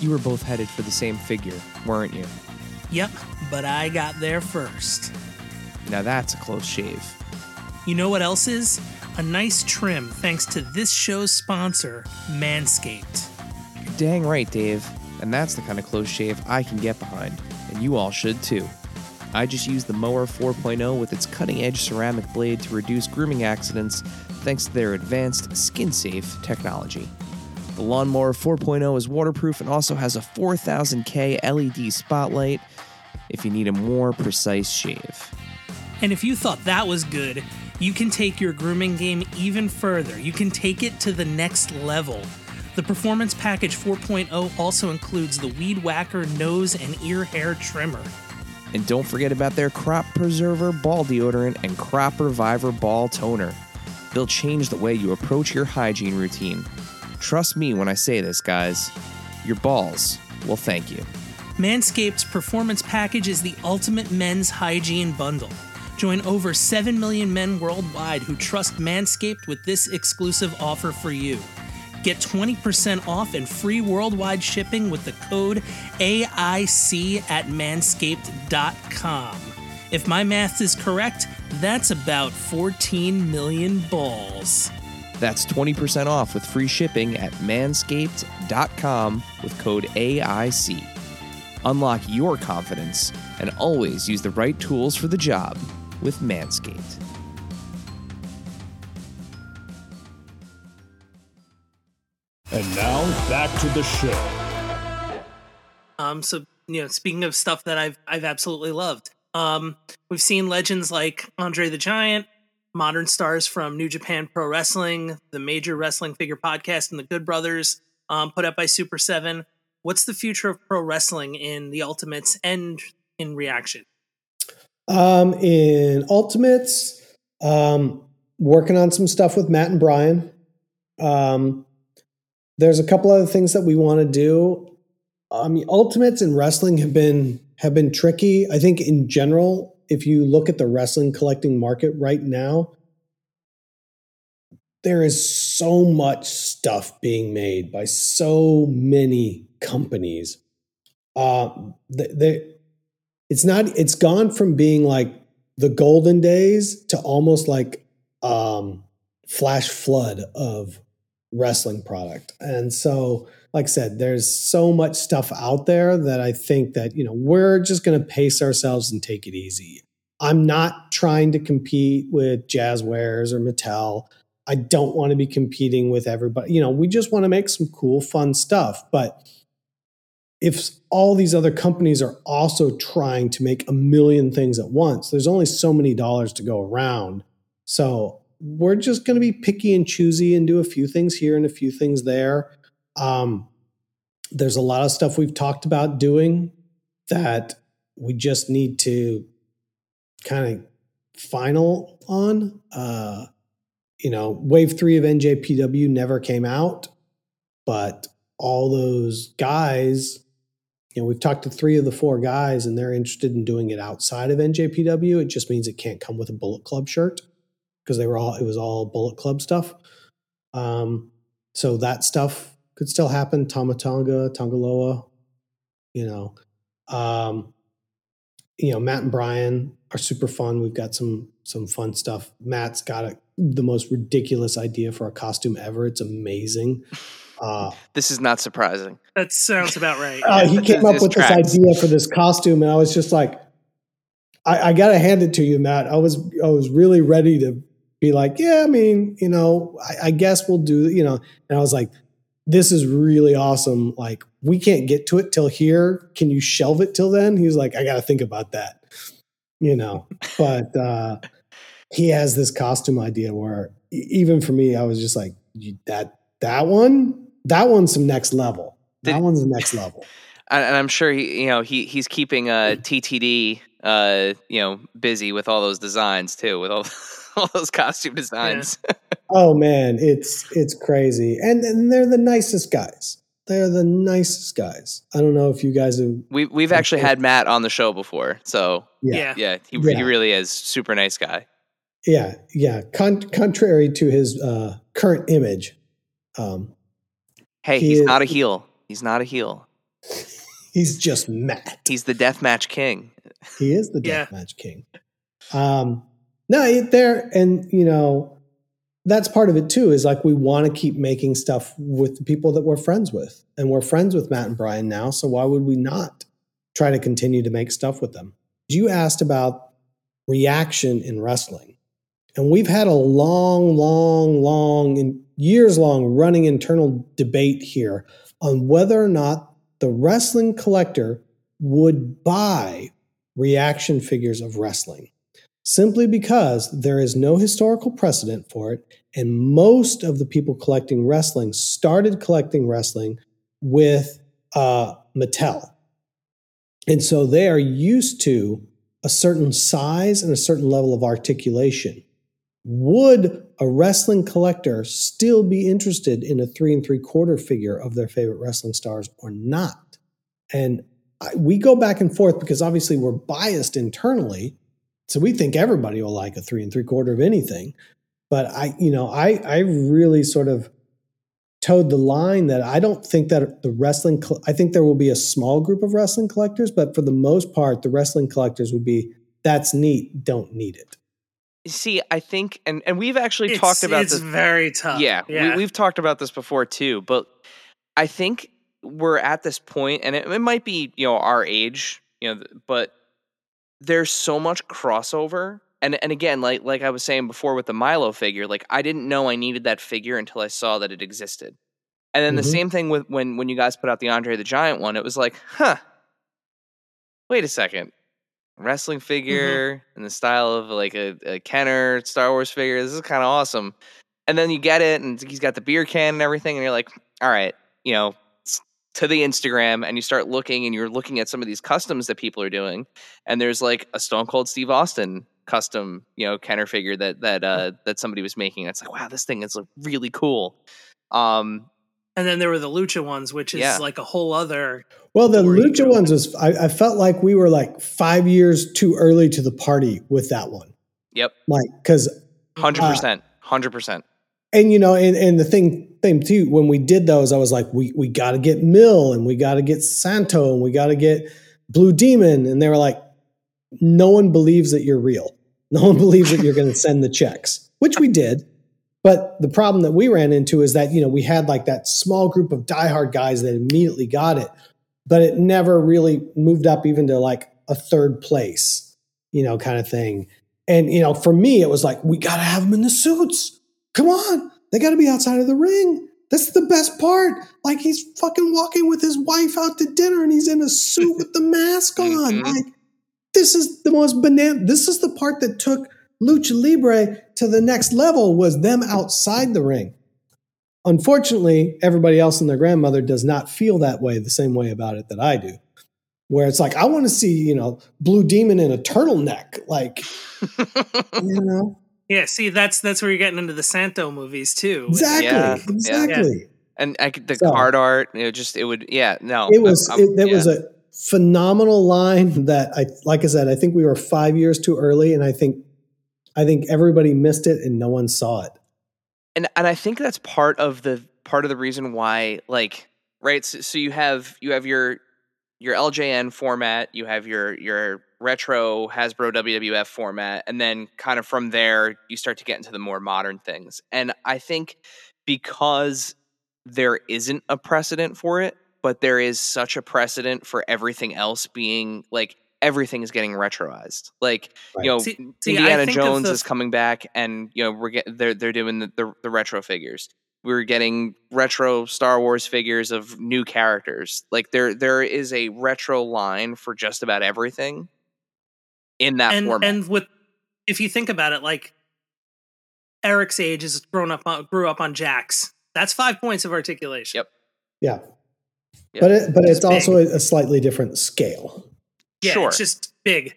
You were both headed for the same figure, weren't you? Yep, but I got there first. Now that's a close shave. You know what else is? A nice trim thanks to this show's sponsor, Manscaped. You're dang right, Dave. And that's the kind of close shave I can get behind, and you all should too. I just use the Mower 4.0 with its cutting edge ceramic blade to reduce grooming accidents thanks to their advanced skin safe technology. The Lawnmower 4.0 is waterproof and also has a 4000K LED spotlight if you need a more precise shave. And if you thought that was good, you can take your grooming game even further. You can take it to the next level. The Performance Package 4.0 also includes the Weed Whacker nose and ear hair trimmer. And don't forget about their Crop Preserver Ball Deodorant and Crop Reviver Ball Toner. They'll change the way you approach your hygiene routine. Trust me when I say this, guys. your balls will thank you. Manscaped's performance package is the ultimate men's hygiene bundle. Join over 7 million men worldwide who trust Manscaped with this exclusive offer for you. Get 20% off and free worldwide shipping with the code AIC at manscaped.com. If my math is correct, that's about 14 million balls. That's 20% off with free shipping at manscaped.com with code AIC. Unlock your confidence and always use the right tools for the job with Manscaped. And now back to the show. Um, so you know, speaking of stuff that I've I've absolutely loved, um, we've seen legends like Andre the Giant, modern stars from New Japan Pro Wrestling, the Major Wrestling Figure Podcast, and the Good Brothers, um, put up by Super Seven. What's the future of pro wrestling in the Ultimates and in Reaction? Um, in Ultimates, um, working on some stuff with Matt and Brian. Um, there's a couple other things that we want to do. I mean, Ultimates and wrestling have been have been tricky. I think in general, if you look at the wrestling collecting market right now, there is so much stuff being made by so many companies. Uh, they, it's not. It's gone from being like the golden days to almost like um, flash flood of wrestling product. And so, like I said, there's so much stuff out there that I think that you know we're just going to pace ourselves and take it easy. I'm not trying to compete with Jazwares or Mattel. I don't want to be competing with everybody. You know, we just want to make some cool, fun stuff. But if all these other companies are also trying to make a million things at once, there's only so many dollars to go around. So we're just going to be picky and choosy and do a few things here and a few things there. Um, there's a lot of stuff we've talked about doing that we just need to kind of final on. Uh, you know, wave three of NJPW never came out, but all those guys you know, we've talked to three of the four guys and they're interested in doing it outside of NJPW. It just means it can't come with a Bullet Club shirt because they were all, it was all Bullet Club stuff. Um, so that stuff could still happen. Tama Tonga, Tanga Loa, you know, um, you know, Matt and Brian are super fun. We've got some, some fun stuff. Matt's got a, the most ridiculous idea for a costume ever. It's amazing. Uh, this is not surprising. That sounds about right. Uh, he came up with tracks. this idea for this costume, and I was just like, I, I got to hand it to you, Matt. I was I was really ready to be like, yeah, I mean, you know, I, I guess we'll do, you know, and I was like, this is really awesome. Like, we can't get to it till here. Can you shelve it till then? He's like, I got to think about that, you know. but uh, he has this costume idea where even for me, I was just like, that that one that one's some next level. That Did, one's the next level. And I'm sure he, you know, he he's keeping uh, TTD, uh, you know, busy with all those designs too, with all all those costume designs. Yeah. oh man, it's it's crazy, and, and they're the nicest guys. They're the nicest guys. I don't know if you guys have. We we've actually had Matt on the show before, so yeah, yeah, he, yeah. he really is super nice guy. Yeah, yeah. Con- contrary to his uh, current image, um, Hey, he he's is, not a heel. He's not a heel. He's just Matt. He's the deathmatch king. He is the yeah. deathmatch king. Um, no, there and you know that's part of it too. Is like we want to keep making stuff with the people that we're friends with, and we're friends with Matt and Brian now. So why would we not try to continue to make stuff with them? You asked about reaction in wrestling, and we've had a long, long, long and years long running internal debate here on whether or not the wrestling collector would buy reaction figures of wrestling simply because there is no historical precedent for it. And most of the people collecting wrestling started collecting wrestling with uh, Mattel. And so they are used to a certain size and a certain level of articulation would a wrestling collector still be interested in a three and three quarter figure of their favorite wrestling stars or not? And I, we go back and forth because obviously we're biased internally. So we think everybody will like a three and three quarter of anything. But I, you know, I, I really sort of towed the line that I don't think that the wrestling, I think there will be a small group of wrestling collectors, but for the most part, the wrestling collectors would be that's neat, don't need it. See, I think, and, and we've actually It's, talked about it's this. very tough. Yeah, yeah. We, we've talked about this before too, but I think we're at this point, and it, it might be you know our age, you know, but there's so much crossover, and and again, like like I was saying before with the Milo figure, like I didn't know I needed that figure until I saw that it existed, and then the Mhm. same thing with when when you guys put out the Andre the Giant one, it was like, huh, wait a second. Wrestling figure in the style of like a, a Kenner Star Wars figure. This is kind of awesome and then you get it and he's got the beer can and everything and you're like all right you know to the instagram and you start looking and you're looking at some of these customs that people are doing and there's like a stone cold steve austin custom you know kenner figure that that uh that somebody was making it's like wow this thing is like, really cool um and then there were the lucha ones, which is Yeah. like a whole other. Well, the lucha go- ones was I, I felt like we were like five years too early to the party with that one. yep Like because 100% 100% and you know and, and the thing thing too when we did those i was like we we got to get Mil and we got to get santo and we got to get blue demon. And they were like no one believes that you're real. No one believes that you're going to send the checks which we did. But the problem that we ran into is that you know we had like that small group of diehard guys that immediately got it but it never really moved up even to like a third place you know kind of thing. And you know for me it was like we got to have them in the suits come on. They got to be outside of the ring. That's the best part. Like he's fucking walking with his wife out to dinner and he's in a suit with the mask on. Mhm. like this is the most banana this is the part that took lucha libre to the next level was them outside the ring. Unfortunately everybody else and their grandmother does not feel that way the same way about it that i do. Where it's like i want to see you know blue demon in a turtleneck. Like you know Yeah, see, that's that's where you're getting into the Santo movies too. exactly Yeah, yeah. exactly and I, could- the So- card art you know just it would yeah no it was I'm- it, that yeah. was a phenomenal line that i like i said i think we were five years too early and i think i think everybody missed it and no one saw it and and I think that's part of the part of the reason why like right so, so you have you have your your LJN format you have your your retro Hasbro WWF format and then kind of from there you start to get into the more modern things and I think because there isn't a precedent for it but there is such a precedent for everything else being like everything is getting retroized like Right. you know See- see, Indiana Jones the- is coming back, and you know we're getting they're they're doing the, the the retro figures. We're getting retro Star Wars figures of new characters. Like there there is a retro line for just about everything in that and format. and with if you think about it, like Eric's age is grown up on grew up on Jakks. That's five points of articulation. Yep. yeah Yeah. but it, but It's it's also a, a slightly different scale Yeah, Sure. it's just big.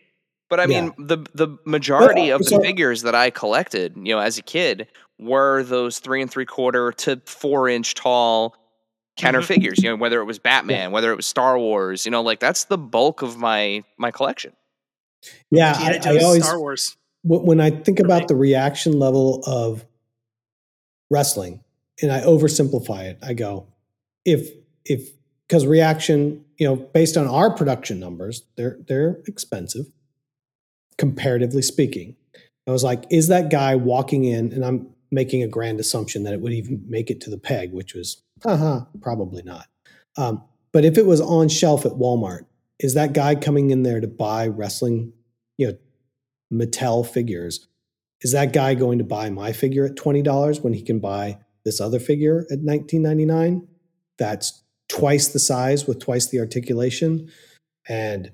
But I Yeah. mean, the the majority Well, of the so- figures that I collected, you know, as a kid, were those three and three quarter to four inch tall Kenner Mhm. figures. You know, whether it was Batman, whether it was Star Wars, you know, like that's the bulk of my my collection. Yeah I, I always Star Wars. when I think about me. the reaction level of wrestling, and I oversimplify it, I go, if if because reaction, you know, based on our production numbers, they're they're expensive, comparatively speaking. I was like, is that guy walking in, and I'm making a grand assumption that it would even make it to the peg, which was, haha, probably not. Um, but if it was on shelf at Walmart, is that guy coming in there to buy wrestling, you know, Mattel figures? Is that guy going to buy my figure at twenty dollars when he can buy this other figure at nineteen ninety nine? That's twice the size with twice the articulation. And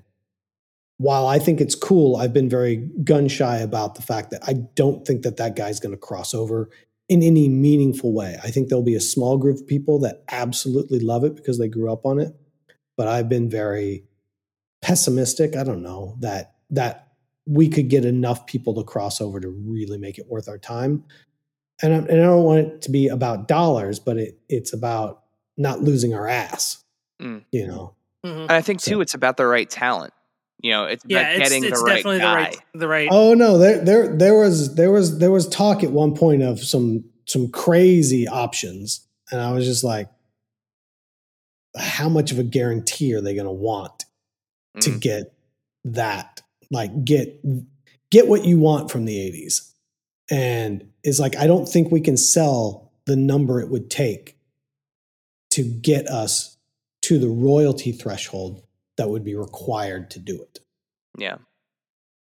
while I think it's cool, I've been very gun shy about the fact that I don't think that that guy's going to cross over in any meaningful way. I think there'll be a small group of people that absolutely love it because they grew up on it. But I've been very pessimistic. I don't know that that we could get enough people to cross over to really make it worth our time. And I, and I don't want it to be about dollars, but it, it's about not losing our ass. Mm. You know, Mhm. And I think too, So- it's about the right talent. You know, it's Yeah, about it's, getting it's the right definitely guy. the right the right. Oh no, there there there was there was there was talk at one point of some some crazy options, and I was just like, how much of a guarantee are they going to want to Mm. get that? Like get get what you want from the '80s, and it's like I don't think we can sell the number it would take to get us to the royalty threshold that would be required to do it. Yeah.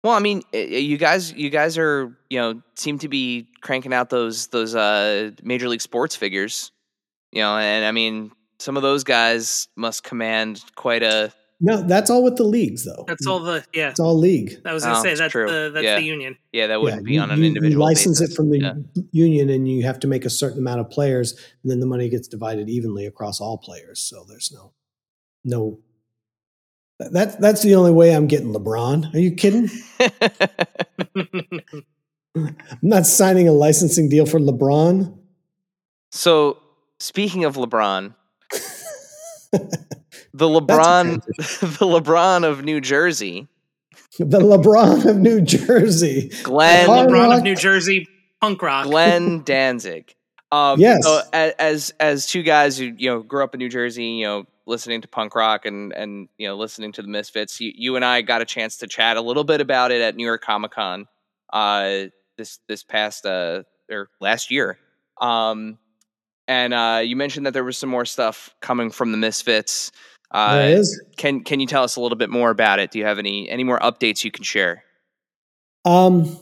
Well, I mean, i- i- you guys, you guys are, you know, seem to be cranking out those those uh, major league sports figures, you know, and I mean, some of those guys must command quite a. No, that's all with the leagues, though. That's all the yeah. It's all league. I was gonna Oh, say that's true. the that's Yeah. the union. Yeah, that wouldn't be you, on an individual. You license basis. it from the Yeah. union, and you have to make a certain amount of players, and then the money gets divided evenly across all players. So there's no, no. That that's the only way I'm getting LeBron. Are you kidding? I'm not signing a licensing deal for LeBron. so, speaking of LeBron, the LeBron, the LeBron of New Jersey, the LeBron of New Jersey. Glenn Hard LeBron Rock- of New Jersey, punk rock. Glenn Danzig. Um, Yes. So as as two guys who you know grew up in New Jersey, you know, listening to punk rock and and you know listening to the Misfits, you, you and I got a chance to chat a little bit about it at New York Comic Con uh, this this past uh, or last year. Um, and uh, you mentioned that there was some more stuff coming from the Misfits. Uh, There is. Can can you tell us a little bit more about it? Do you have any any more updates you can share? Um,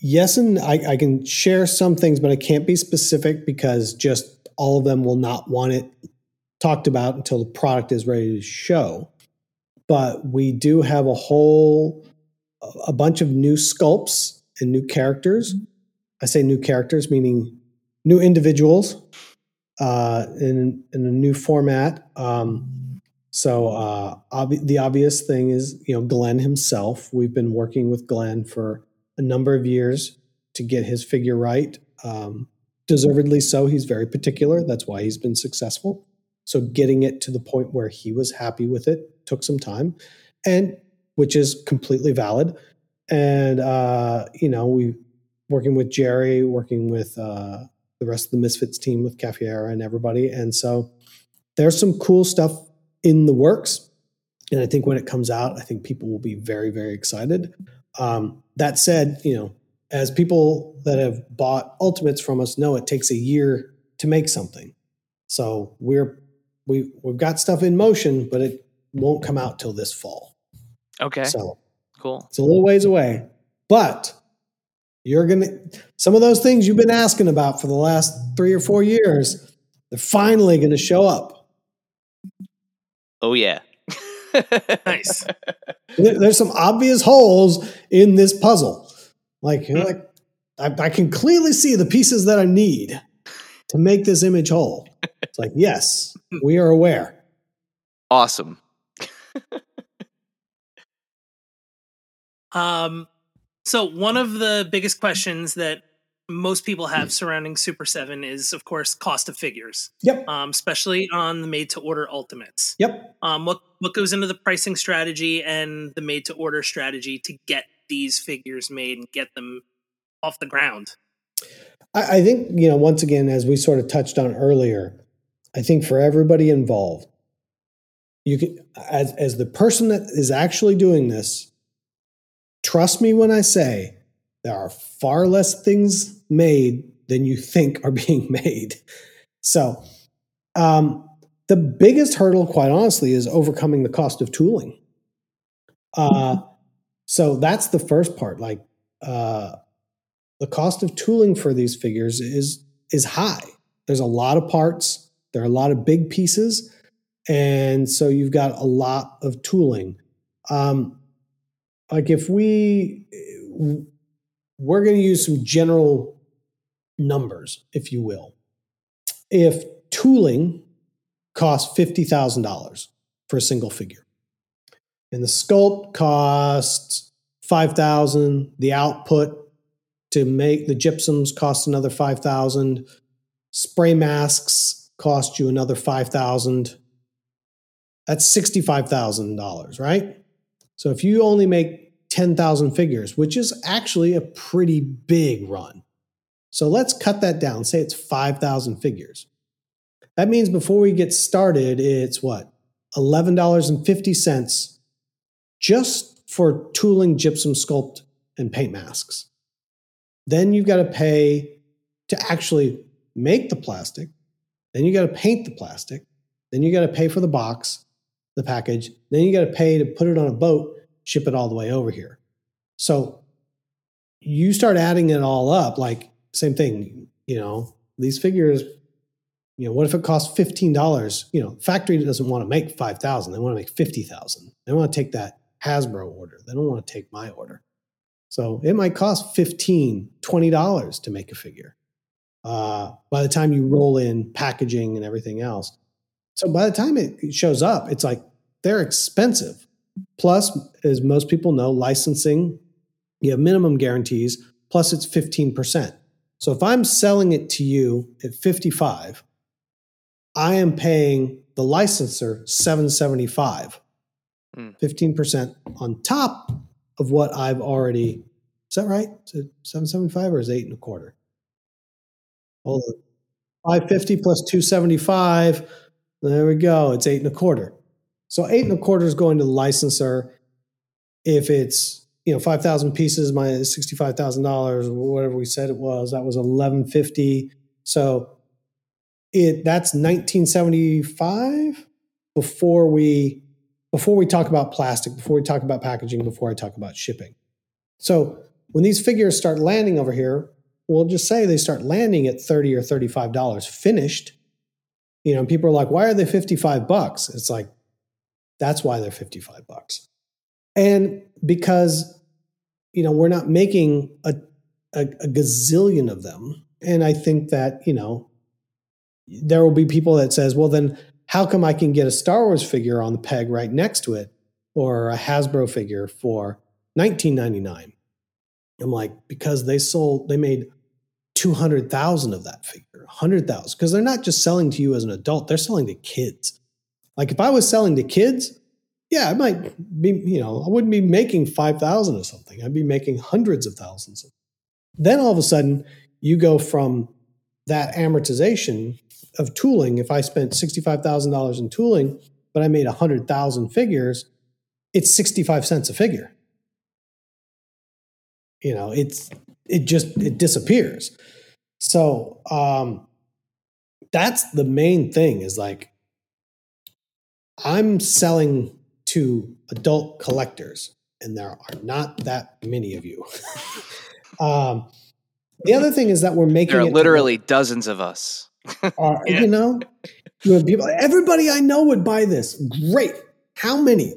yes, and I, I can share some things, but I can't be specific because just all of them will not want it talked about until the product is ready to show. But we do have a whole a bunch of new sculpts and new characters. I say new characters, meaning new individuals uh, in in a new format. Um, so uh, the obvious thing is, you know, Glenn himself. We've been working with Glenn for a number of years to get his figure right. Um, deservedly so. He's very particular. That's why he's been successful. So getting it to the point where he was happy with it took some time, and which is completely valid. And uh, you know, we working with Jerry, working with uh, the rest of the Misfits team, with Caiafa and everybody, and so there's some cool stuff in the works. And I think when it comes out, I think people will be very, very excited. Um, that said, you know, as people that have bought Ultimates from us know, it takes a year to make something. So we're we we've got stuff in motion, but it won't come out till this fall. Okay, So cool. it's a little ways away. But you're gonna some of those things you've been asking about for the last three or four years, they're finally gonna show up. Oh yeah. Nice. There's some obvious holes in this puzzle. Like, you're like I, I can clearly see the pieces that I need to make this image whole. It's like, yes, we are aware. Awesome. Um, so one of the biggest questions that most people have surrounding Super Seven is, of course, cost of figures, Yep. um, especially on the made-to-order Ultimates. Yep. Um, what what goes into the pricing strategy and the made-to-order strategy to get these figures made and get them off the ground? I, I think, you know, once again, as we sort of touched on earlier, I think for everybody involved, you can as as the person that is actually doing this, trust me when I say there are far less things made than you think are being made. So um, the biggest hurdle, quite honestly, is overcoming the cost of tooling. Uh, so that's the first part. Like uh, the cost of tooling for these figures is is high. There's a lot of parts. There are a lot of big pieces, and so you've got a lot of tooling. Um, like if we eh, we're going to use some general numbers, if you will. If tooling costs fifty thousand dollars for a single figure, And the sculpt costs 5000 The output to make the gypsums costs another 5000 Spray masks cost you another 5000 That's $65,000, right? So if you only make 10,000 figures, which is actually a pretty big run. So let's cut that down. Say it's 5,000 figures. That means before we get started, it's what? $11.50 just for tooling, gypsum sculpt, and paint masks. Then you've got to pay to actually make the plastic. Then you got to paint the plastic. Then you got to pay for the box, the package. Then you got to pay to put it on a boat, ship it all the way over here. So you start adding it all up, like same thing, you know, these figures, you know, what if it costs $15? You know, factory doesn't want to make 5,000. They want to make 50,000. They want to take that Hasbro order. They don't want to take my order. So it might cost 15, $20 to make a figure. Uh, by the time you roll in packaging and everything else. So by the time it shows up, it's like they're expensive. Plus, as most people know, licensing, you have minimum guarantees, plus it's 15%. So if I'm selling it to you at 55, I am paying the licensor 775. 15% hmm. on top of what I've already is that right? Is it 775 or is it eight and a quarter? Hold on. 550 plus 275. There we go. It's eight and a quarter. So eight and a quarter is going to the licensor. If it's you know 5,000 pieces, my $65,000, whatever we said it was, that was 1150. So it that's 1975 before we before we talk about plastic, before we talk about packaging, before I talk about shipping. So when these figures start landing over here, we'll just say they start landing at 30 or $35 finished. You know, people are like, why are they 55 bucks? It's like, that's why they're 55 bucks. And because, you know, we're not making a, a, a gazillion of them. And I think that, you know, there will be people that says, well, then how come I can get a Star Wars figure on the peg right next to it or a Hasbro figure for 1999? I'm like, because they sold, they made 200,000 of that figure, 100,000, because they're not just selling to you as an adult, they're selling to kids. Like if I was selling to kids, yeah, I might be, you know, I wouldn't be making 5,000 or something. I'd be making hundreds of thousands. Then all of a sudden, you go from that amortization of tooling. If I spent $65,000 in tooling, but I made 100,000 figures, it's 65 cents a figure you know it's it just it disappears. So um that's the main thing is like i'm selling to adult collectors and there are not that many of you. Um the other thing is that we're making there are literally dozens of us. Uh, yeah. you know people everybody i know would buy this. Great. How many?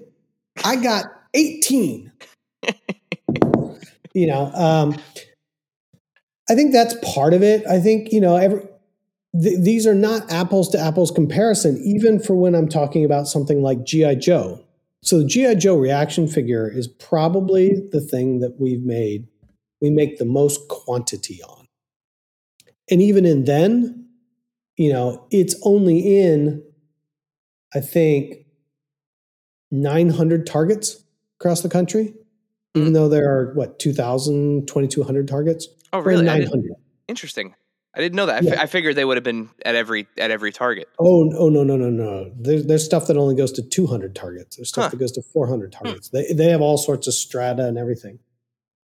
I got 18 you know, um, I think that's part of it. I think you know, every, th- these are not apples to apples comparison, even for when I'm talking about something like GI Joe. So the GI Joe reaction figure is probably the thing that we've made we make the most quantity on, and even in then, you know, it's only in I think 900 targets across the country even hmm. though there are what 2000 2200 targets oh really 900 interesting i didn't know that yeah. I, f- I figured they would have been at every at every target oh oh no no no no there's, there's stuff that only goes to 200 targets there's stuff huh. that goes to 400 hmm. targets hmm. they, they have all sorts of strata and everything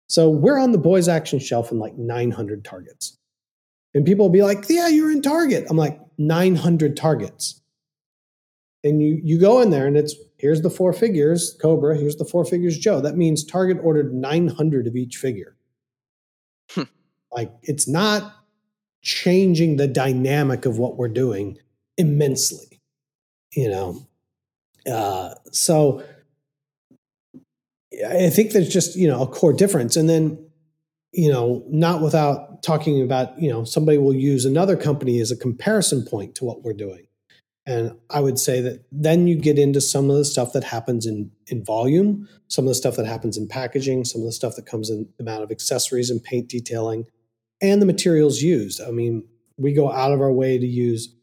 so we're on the boys action shelf in like 900 targets and people will be like yeah you're in target i'm like 900 targets and you you go in there and it's here's the four figures Cobra, here's the four figures Joe. That means Target ordered 900 of each figure. Like it's not changing the dynamic of what we're doing immensely, you know. Uh, so I think there's just you know a core difference, and then you know not without talking about you know somebody will use another company as a comparison point to what we're doing. And I would say that then you get into some of the stuff that happens in, in volume, some of the stuff that happens in packaging, some of the stuff that comes in the amount of accessories and paint detailing, and the materials used. I mean, we go out of our way to use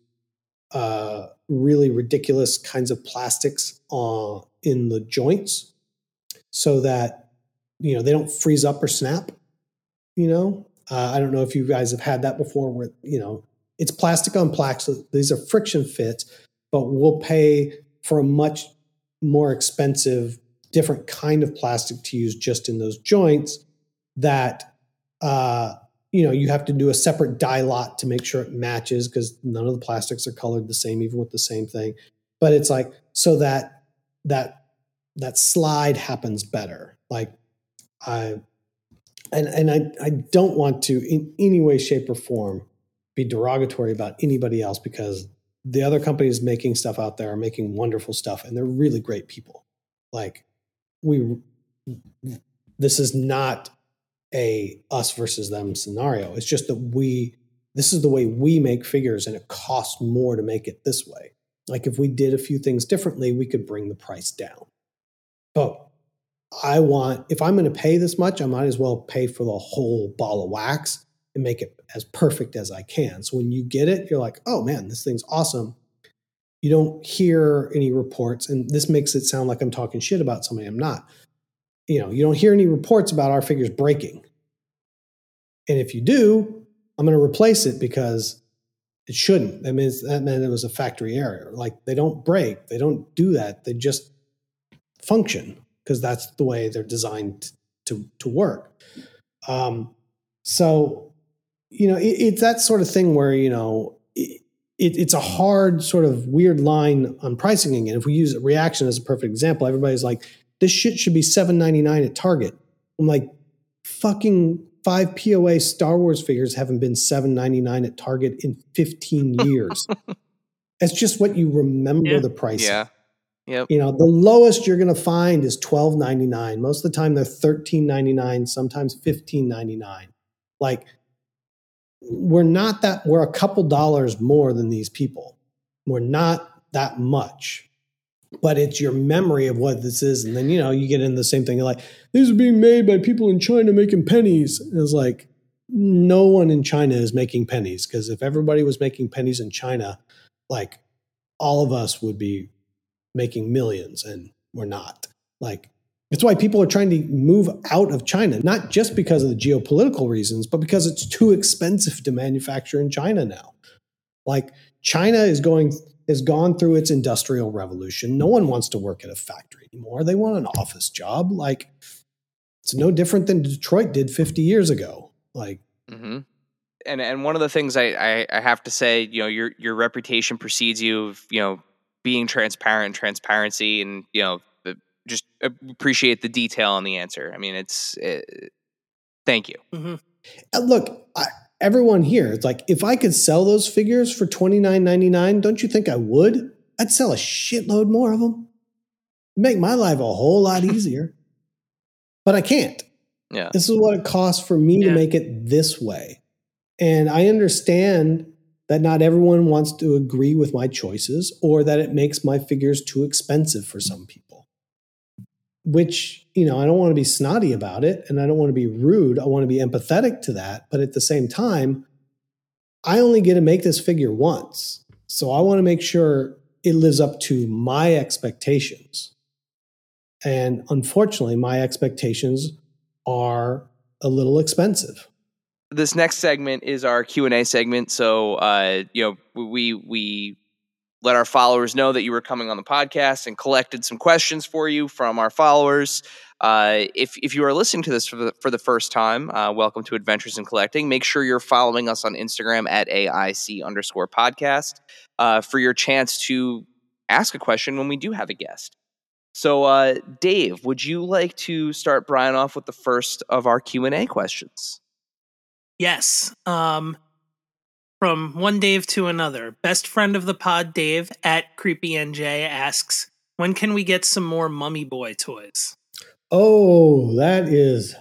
uh, really ridiculous kinds of plastics uh, in the joints so that you know they don't freeze up or snap. You know, uh, I don't know if you guys have had that before, where you know it's plastic on. So these are friction fits, but we'll pay for a much more expensive, different kind of plastic to use just in those joints. That uh, you know you have to do a separate dye lot to make sure it matches because none of the plastics are colored the same, even with the same thing. But it's like so that that that slide happens better. Like I and and I I don't want to in any way, shape, or form be derogatory about anybody else because the other companies making stuff out there are making wonderful stuff and they're really great people. Like we this is not a us versus them scenario. It's just that we this is the way we make figures and it costs more to make it this way. Like if we did a few things differently, we could bring the price down. But I want, if I'm going to pay this much, I might as well pay for the whole ball of wax and make it as perfect as I can. So when you get it, you're like, oh man, this thing's awesome. You don't hear any reports, and this makes it sound like I'm talking shit about somebody. I'm not. You know, you don't hear any reports about our figures breaking. And if you do, I'm going to replace it because it shouldn't. That means that meant it was a factory error. Like they don't break, they don't do that. They just function because that's the way they're designed to to work. Um, so, you know, it, it's that sort of thing where you know it, it's a hard sort of weird line on pricing again. If we use reaction as a perfect example, everybody's like, "This shit should be seven ninety nine at Target." I'm like, "Fucking five POA Star Wars figures haven't been seven ninety nine at Target in fifteen years." It's just what you remember Yeah. the price. Yeah. Yep. You know, the lowest you're going to find is twelve ninety nine. Most of the time, they're thirteen ninety nine. Sometimes fifteen ninety nine. Like, we're not that. We're a couple dollars more than these people. We're not that much, but it's your memory of what this is, and then you know you get in the same thing. You're like, these are being made by people in China making pennies. And it's like, no one in China is making pennies because if everybody was making pennies in China, like all of us would be making millions and we're not. Like it's why people are trying to move out of China, not just because of the geopolitical reasons, but because it's too expensive to manufacture in China now. Like China is going has gone through its industrial revolution. No one wants to work at a factory anymore. They want an office job. Like it's no different than Detroit did 50 years ago. Like hmm And and one of the things I, I I have to say, you know, your your reputation precedes you of you know being transparent, and transparency, and you know the- just appreciate the detail on the answer. I mean, it's it, thank you. hmm Uh, look, I, everyone here, it's like if I could sell those figures for twenty nine ninety nine, don't you think I would? I'd sell a shitload more of them. Make my life a whole lot easier. but I can't. Yeah. This is what it costs for me to make it this way. And I understand that not everyone wants to agree with my choices or that it makes my figures too expensive for some people. Which, you know, I don't want to be snotty about it and I don't want to be rude. I want to be empathetic to that. But at the same time, I only get to make this figure once. So I want to make sure it lives up to my expectations. And unfortunately, my expectations are a little expensive. this next segment is our q&a segment so uh, you know we we let our followers know that you were coming on the podcast and collected some questions for you from our followers. Uh, if, if you are listening to this for the, for the first time uh, welcome to adventures in collecting. Make sure you're following us on instagram at aic underscore podcast uh, for your chance to ask a question when we do have a guest. So uh, dave would you like to start brian off with the first of our q&a questions? Yes. Um, from one Dave to another. Best friend of the pod, Dave at Creepy NJ asks, "When can we get some more Mummy Boy toys?" Oh, that is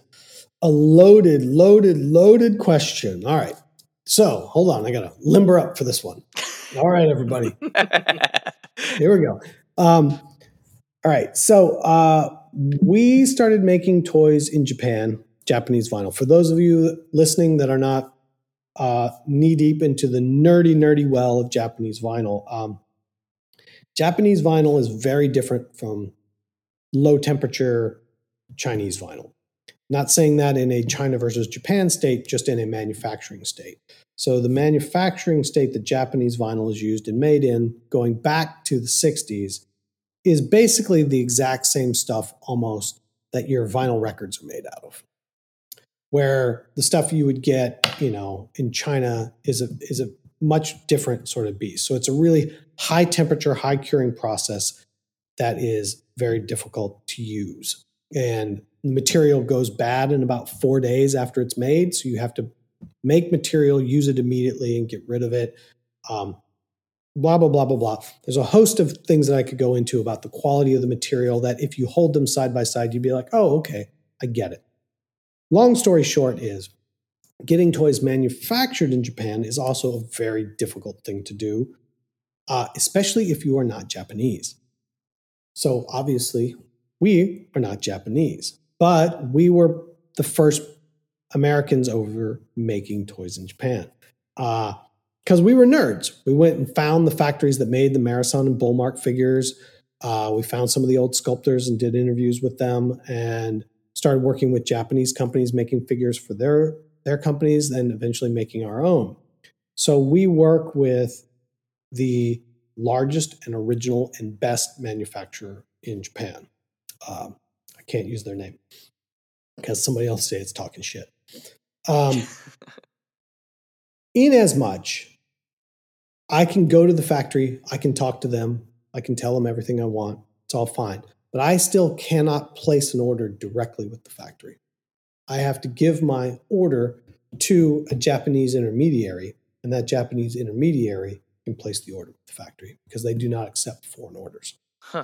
a loaded, loaded, loaded question. All right. So hold on. I got to limber up for this one. All right, everybody. Here we go. Um, all right. So uh, we started making toys in Japan, Japanese vinyl. For those of you listening that are not uh, knee deep into the nerdy, nerdy well of Japanese vinyl, um, Japanese vinyl is very different from low temperature Chinese vinyl. Not saying that in a China versus Japan state, just in a manufacturing state. So the manufacturing state that Japanese vinyl is used and made in, going back to the 60s, is basically the exact same stuff almost that your vinyl records are made out of. Where the stuff you would get, you know, in China is a is a much different sort of beast. So it's a really high temperature, high curing process that is very difficult to use. And the material goes bad in about four days after it's made. So you have to make material, use it immediately, and get rid of it. Um, blah, blah, blah, blah, blah. There's a host of things that I could go into about the quality of the material that if you hold them side by side, you'd be like, oh, okay, I get it. Long story short is getting toys manufactured in Japan is also a very difficult thing to do, uh, especially if you are not Japanese. So obviously, we are not Japanese, but we were the first Americans over making toys in Japan. Because uh, we were nerds. We went and found the factories that made the Marusan and Bullmark figures. Uh, we found some of the old sculptors and did interviews with them and started working with Japanese companies making figures for their, their companies and eventually making our own. So we work with the largest and original and best manufacturer in Japan. Um, I can't use their name because somebody else say it's talking shit. Um, in as much, I can go to the factory, I can talk to them, I can tell them everything I want. It's all fine. But I still cannot place an order directly with the factory. I have to give my order to a Japanese intermediary, and that Japanese intermediary can place the order with the factory because they do not accept foreign orders. Huh.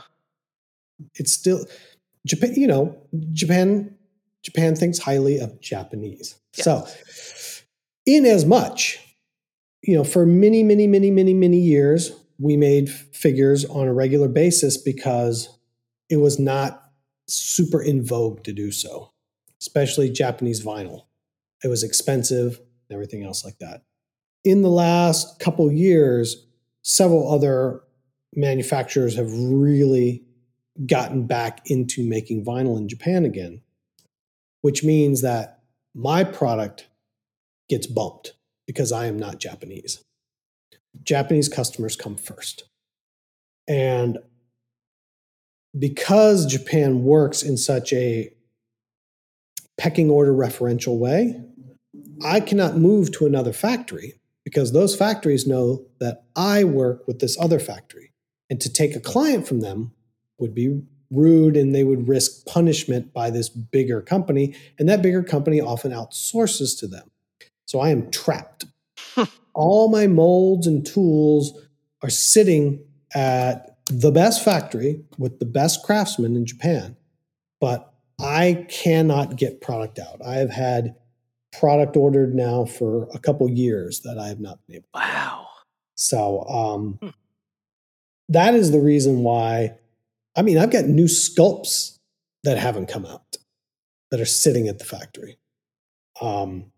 It's still Japan, you know, Japan Japan thinks highly of Japanese. So, in as much, you know, for many, many, many, many, many years, we made figures on a regular basis because it was not super in vogue to do so, especially Japanese vinyl. It was expensive and everything else like that. In the last couple years, several other manufacturers have really gotten back into making vinyl in Japan again which means that my product gets bumped because I am not Japanese. Japanese customers come first. And because Japan works in such a pecking order referential way, I cannot move to another factory because those factories know that I work with this other factory. And to take a client from them would be rude and they would risk punishment by this bigger company. And that bigger company often outsources to them. So I am trapped. All my molds and tools are sitting at the best factory with the best craftsmen in Japan, but I cannot get product out. I have had product ordered now for a couple years that I have not been able. To. Wow. So um, hmm. that is the reason why I mean, I've got new sculpts that haven't come out that are sitting at the factory. Um,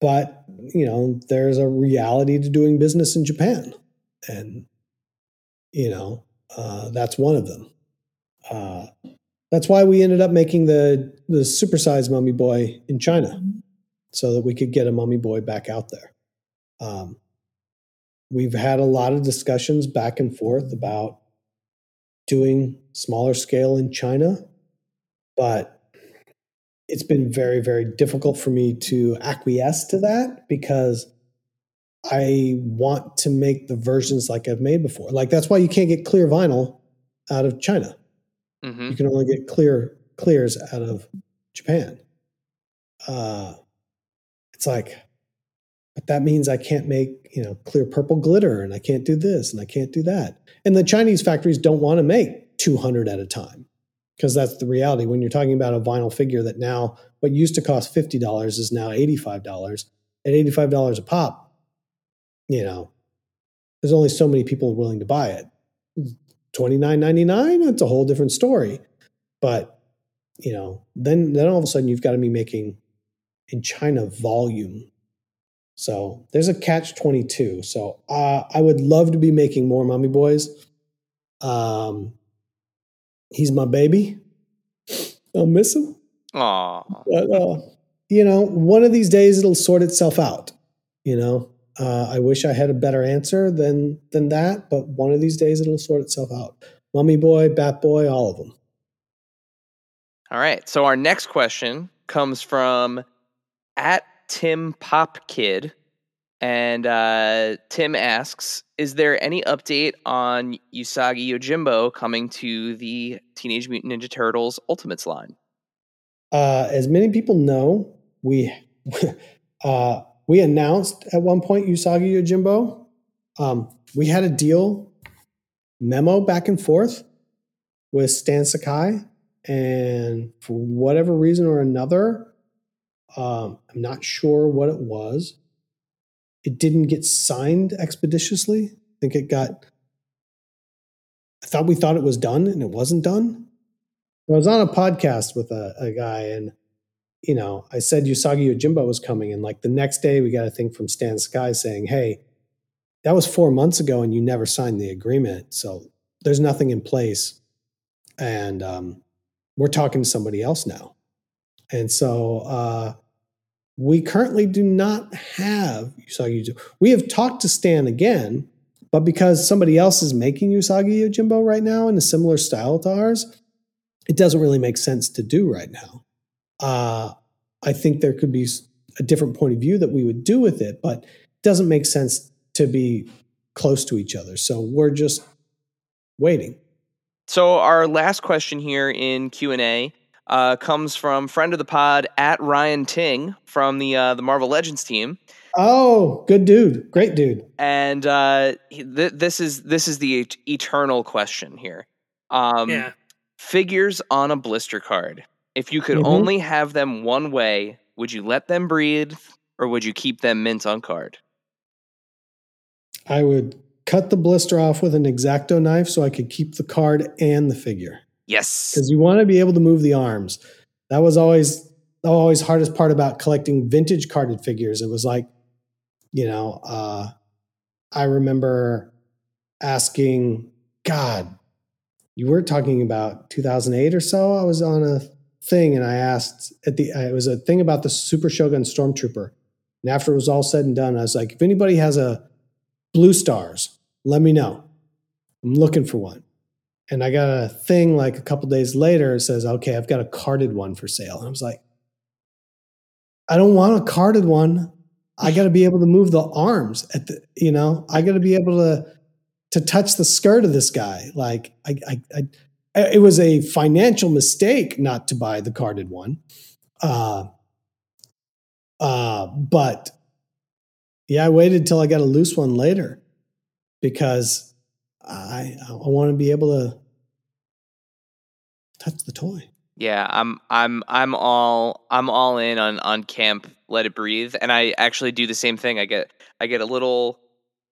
but you know, there's a reality to doing business in Japan, and you know, uh, that's one of them. Uh, that's why we ended up making the the supersized mummy boy in China, so that we could get a mummy boy back out there. Um, we've had a lot of discussions back and forth about doing smaller scale in China, but it's been very, very difficult for me to acquiesce to that because I want to make the versions like I've made before. Like that's why you can't get clear vinyl out of China. Mm-hmm. You can only get clear clears out of Japan. Uh, it's like, but that means I can't make you know clear purple glitter, and I can't do this, and I can't do that. And the Chinese factories don't want to make 200 at a time because that's the reality. When you're talking about a vinyl figure that now, what used to cost $50 is now $85. At $85 a pop, you know, there's only so many people willing to buy it. Twenty nine ninety nine, that's a whole different story. But you know, then then all of a sudden you've got to be making in China volume. So there's a catch twenty two. So uh, I would love to be making more Mummy Boys. Um, he's my baby. I'll miss him. Aw. But, uh, you know, one of these days it'll sort itself out. You know, uh, I wish I had a better answer than than that, but one of these days it'll sort itself out. Mummy boy, Bat boy, all of them. All right. So our next question comes from at Tim Pop Kid. And uh, Tim asks, is there any update on Usagi Yojimbo coming to the Teenage Mutant Ninja Turtles Ultimates line? Uh, as many people know, we uh, we announced at one point Usagi Yojimbo. Um, we had a deal memo back and forth with Stan Sakai, and for whatever reason or another, um, I'm not sure what it was. It didn't get signed expeditiously. I think it got. I thought we thought it was done, and it wasn't done. I was on a podcast with a, a guy, and you know, I said Usagi Yojimbo was coming, and like the next day, we got a thing from Stan Sakai saying, "Hey, that was four months ago, and you never signed the agreement, so there's nothing in place, and um, we're talking to somebody else now." And so uh, we currently do not have Usagi Yojimbo. We have talked to Stan again, but because somebody else is making Usagi Yojimbo right now in a similar style to ours, it doesn't really make sense to do right now. Uh, I think there could be a different point of view that we would do with it, but it doesn't make sense to be close to each other. So we're just waiting. So our last question here in Q and A uh, comes from friend of the pod at Ryan Ting from the uh, the Marvel Legends team. Oh, good dude, great dude. And uh, th- this is this is the et- eternal question here. Um, yeah. Figures on a blister card. If you could Mhm. only have them one way, would you let them breathe or would you keep them mint on card? I would cut the blister off with an exacto knife so I could keep the card and the figure. Yes. because you want to be able to move the arms. That was always the always hardest part about collecting vintage carded figures. It was like, you know, uh, I remember asking, God, you were talking about 2008 or so. I was on a thing and I asked at the it was a thing about the Super Shogun Stormtrooper. And after it was all said and done, I was like, if anybody has a blue stars, let me know. I'm looking for one. And I got a thing like a couple days later. It says, okay, I've got a carded one for sale. And I was like, I don't want a carded one. I got to be able to move the arms at the, you know, I got to be able to, to touch the skirt of this guy. Like I, I, I, it was a financial mistake not to buy the carded one. Uh, uh, but yeah, I waited till I got a loose one later because I, I want to be able to touch the toy. Yeah, I'm I'm I'm all I'm all in on on camp let it breathe and I actually do the same thing. I get I get a little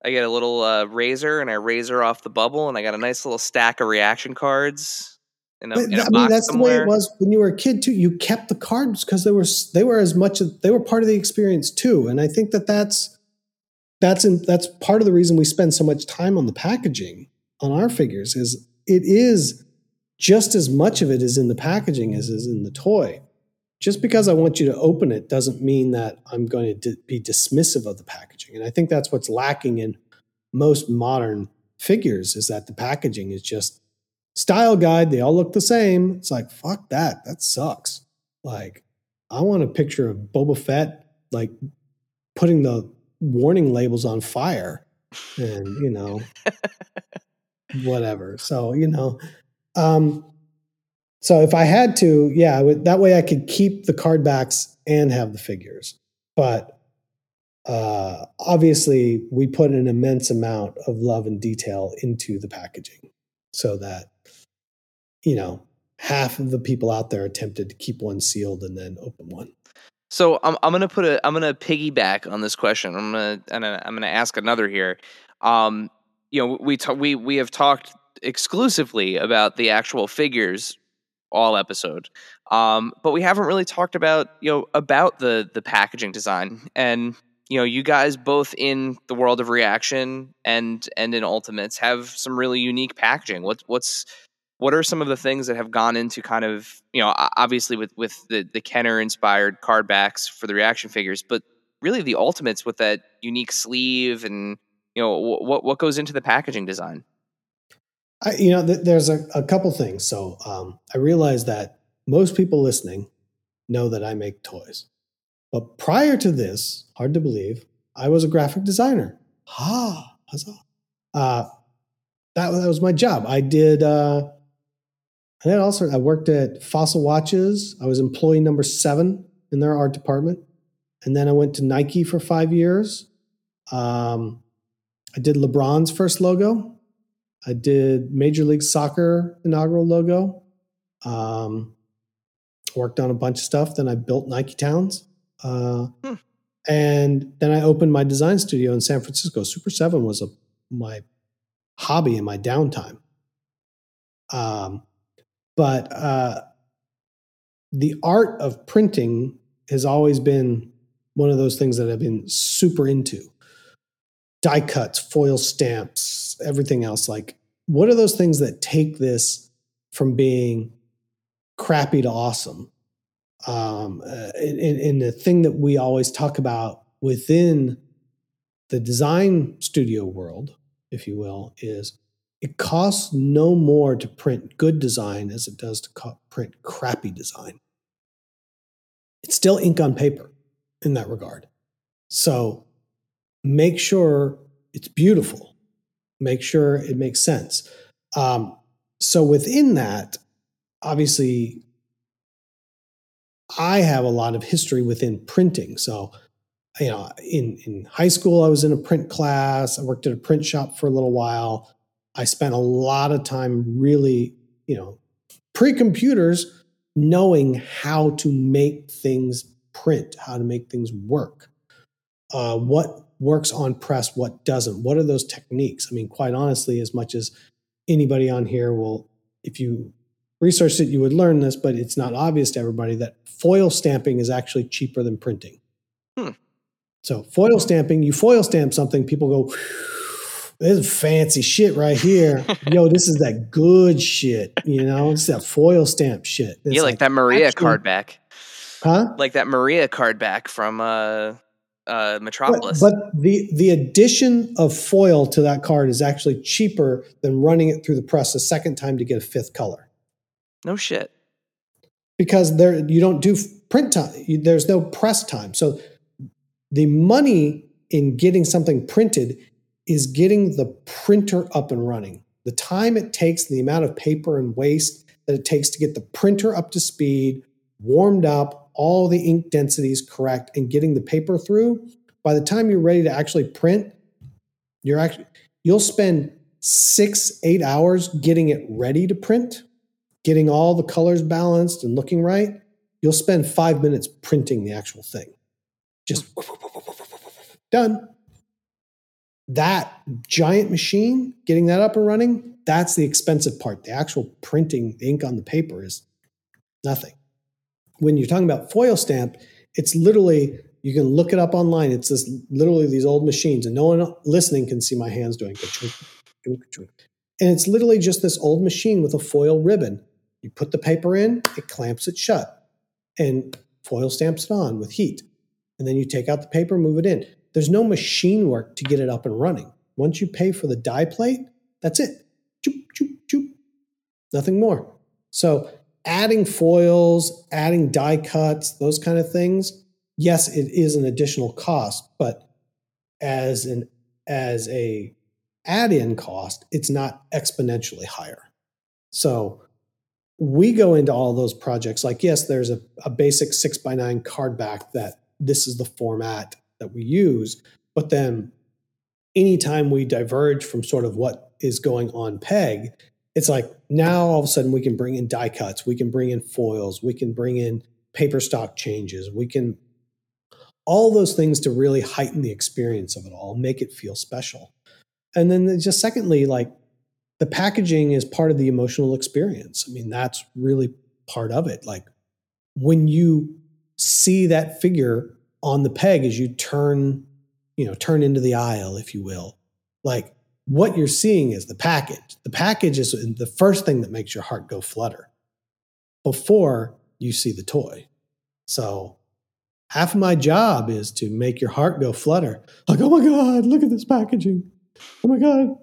I get a little uh, razor and I razor off the bubble and I got a nice little stack of reaction cards in a, But in a I box mean, that's the way it was when you were a kid too. You kept the cards because they were they were as much as they were part of the experience too. And I think that that's that's in, that's part of the reason we spend so much time on the packaging on our figures is it is just as much of it is in the packaging as is in the toy. Just because I want you to open it doesn't mean that I'm going to be dismissive of the packaging. And I think that's what's lacking in most modern figures is that the packaging is just style guide. They all look the same. It's like, fuck that. That sucks. Like, I want a picture of Boba Fett, like putting the warning labels on fire and, you know, whatever. So, you know, um, so if I had to, yeah, would, that way I could keep the card backs and have the figures. But uh, obviously, we put an immense amount of love and detail into the packaging so that, you know, half of the people out there attempted to keep one sealed and then open one. So I'm I'm gonna put a I'm gonna piggyback on this question. I'm gonna and I'm gonna ask another here. Um, you know, we ta- we we have talked exclusively about the actual figures all episode, um, but we haven't really talked about you know about the the packaging design. And you know you guys both in the world of reaction and and in ultimates have some really unique packaging. What's what's what are some of the things that have gone into kind of you know obviously with with the the kenner inspired card backs for the reaction figures but really the ultimates with that unique sleeve and you know what what goes into the packaging design I, you know th- there's a, a couple things so um, i realize that most people listening know that i make toys but prior to this hard to believe i was a graphic designer ha huzzah uh, that, that was my job i did uh, and then also, I worked at Fossil Watches. I was employee number seven in their art department. And then I went to Nike for five years. Um, I did LeBron's first logo. I did Major League Soccer inaugural logo. Um, worked on a bunch of stuff. Then I built Nike Towns. Uh, hmm. And then I opened my design studio in San Francisco. Super 7 was a, my hobby in my downtime. Um, but uh, the art of printing has always been one of those things that I've been super into. Die cuts, foil stamps, everything else. Like, what are those things that take this from being crappy to awesome? Um, uh, and, the thing that we always talk about within the design studio world, if you will, is it costs no more to print good design as it does to co- print crappy design. It's still ink on paper in that regard. So make sure it's beautiful, make sure it makes sense. Um, so within that, obviously, I have a lot of history within printing. So, you know, in, in high school, I was in a print class. I worked at a print shop for a little while. I spent a lot of time really, you know, pre computers knowing how to make things print, how to make things work. Uh, what works on press, what doesn't? What are those techniques? I mean, quite honestly, as much as anybody on here will, if you researched it, you would learn this, but it's not obvious to everybody that foil stamping is actually cheaper than printing. Hmm. So, foil stamping, you foil stamp something, people go, this is fancy shit right here. Yo, this is that good shit. You know, it's that foil stamp shit. It's yeah, like, like, that Maria actually, card back. Huh? Like that Maria card back from uh, uh, Metropolis. But, but the the addition of foil to that card is actually cheaper than running it through the press a second time to get a fifth color. No shit. Because there you don't do print time. You, there's no press time. So the money in getting something printed is getting the printer up and running. The time it takes, the amount of paper and waste that it takes to get the printer up to speed, warmed up, all the ink densities correct, and getting the paper through. By the time you're ready to actually print, you're actually you'll spend six, eight hours getting it ready to print, getting all the colors balanced and looking right. You'll spend five minutes printing the actual thing. Just done that giant machine, getting that up and running, that's the expensive part. The actual printing the ink on the paper is nothing. When you're talking about foil stamp, it's literally you can look it up online. It's this literally these old machines, and no one listening can see my hands doing. And it's literally just this old machine with a foil ribbon. You put the paper in, it clamps it shut, and foil stamps it on with heat. And then you take out the paper, move it in. There's no machine work to get it up and running. Once you pay for the die plate, that's it. Choop, choop, choop. Nothing more. So adding foils, adding die cuts, those kind of things, yes, it is an additional cost, but as an as a add-in cost, it's not exponentially higher. So we go into all those projects like yes, there's a, a basic six by nine card back that this is the format that we use. But then anytime we diverge from sort of what is going on peg, it's like now all of a sudden we can bring in die cuts, we can bring in foils, we can bring in paper stock changes, we can all those things to really heighten the experience of it all, make it feel special. and then just secondly, like the packaging is part of the emotional experience. I mean, that's really part of it. Like when you see that figure on the peg as you turn, you know, turn into the aisle, if you will, like what you're seeing is the package. The package is the first thing that makes your heart go flutter before you see the toy. So half of my job is to make your heart go flutter. Like, oh my God, look at this packaging. Oh my God,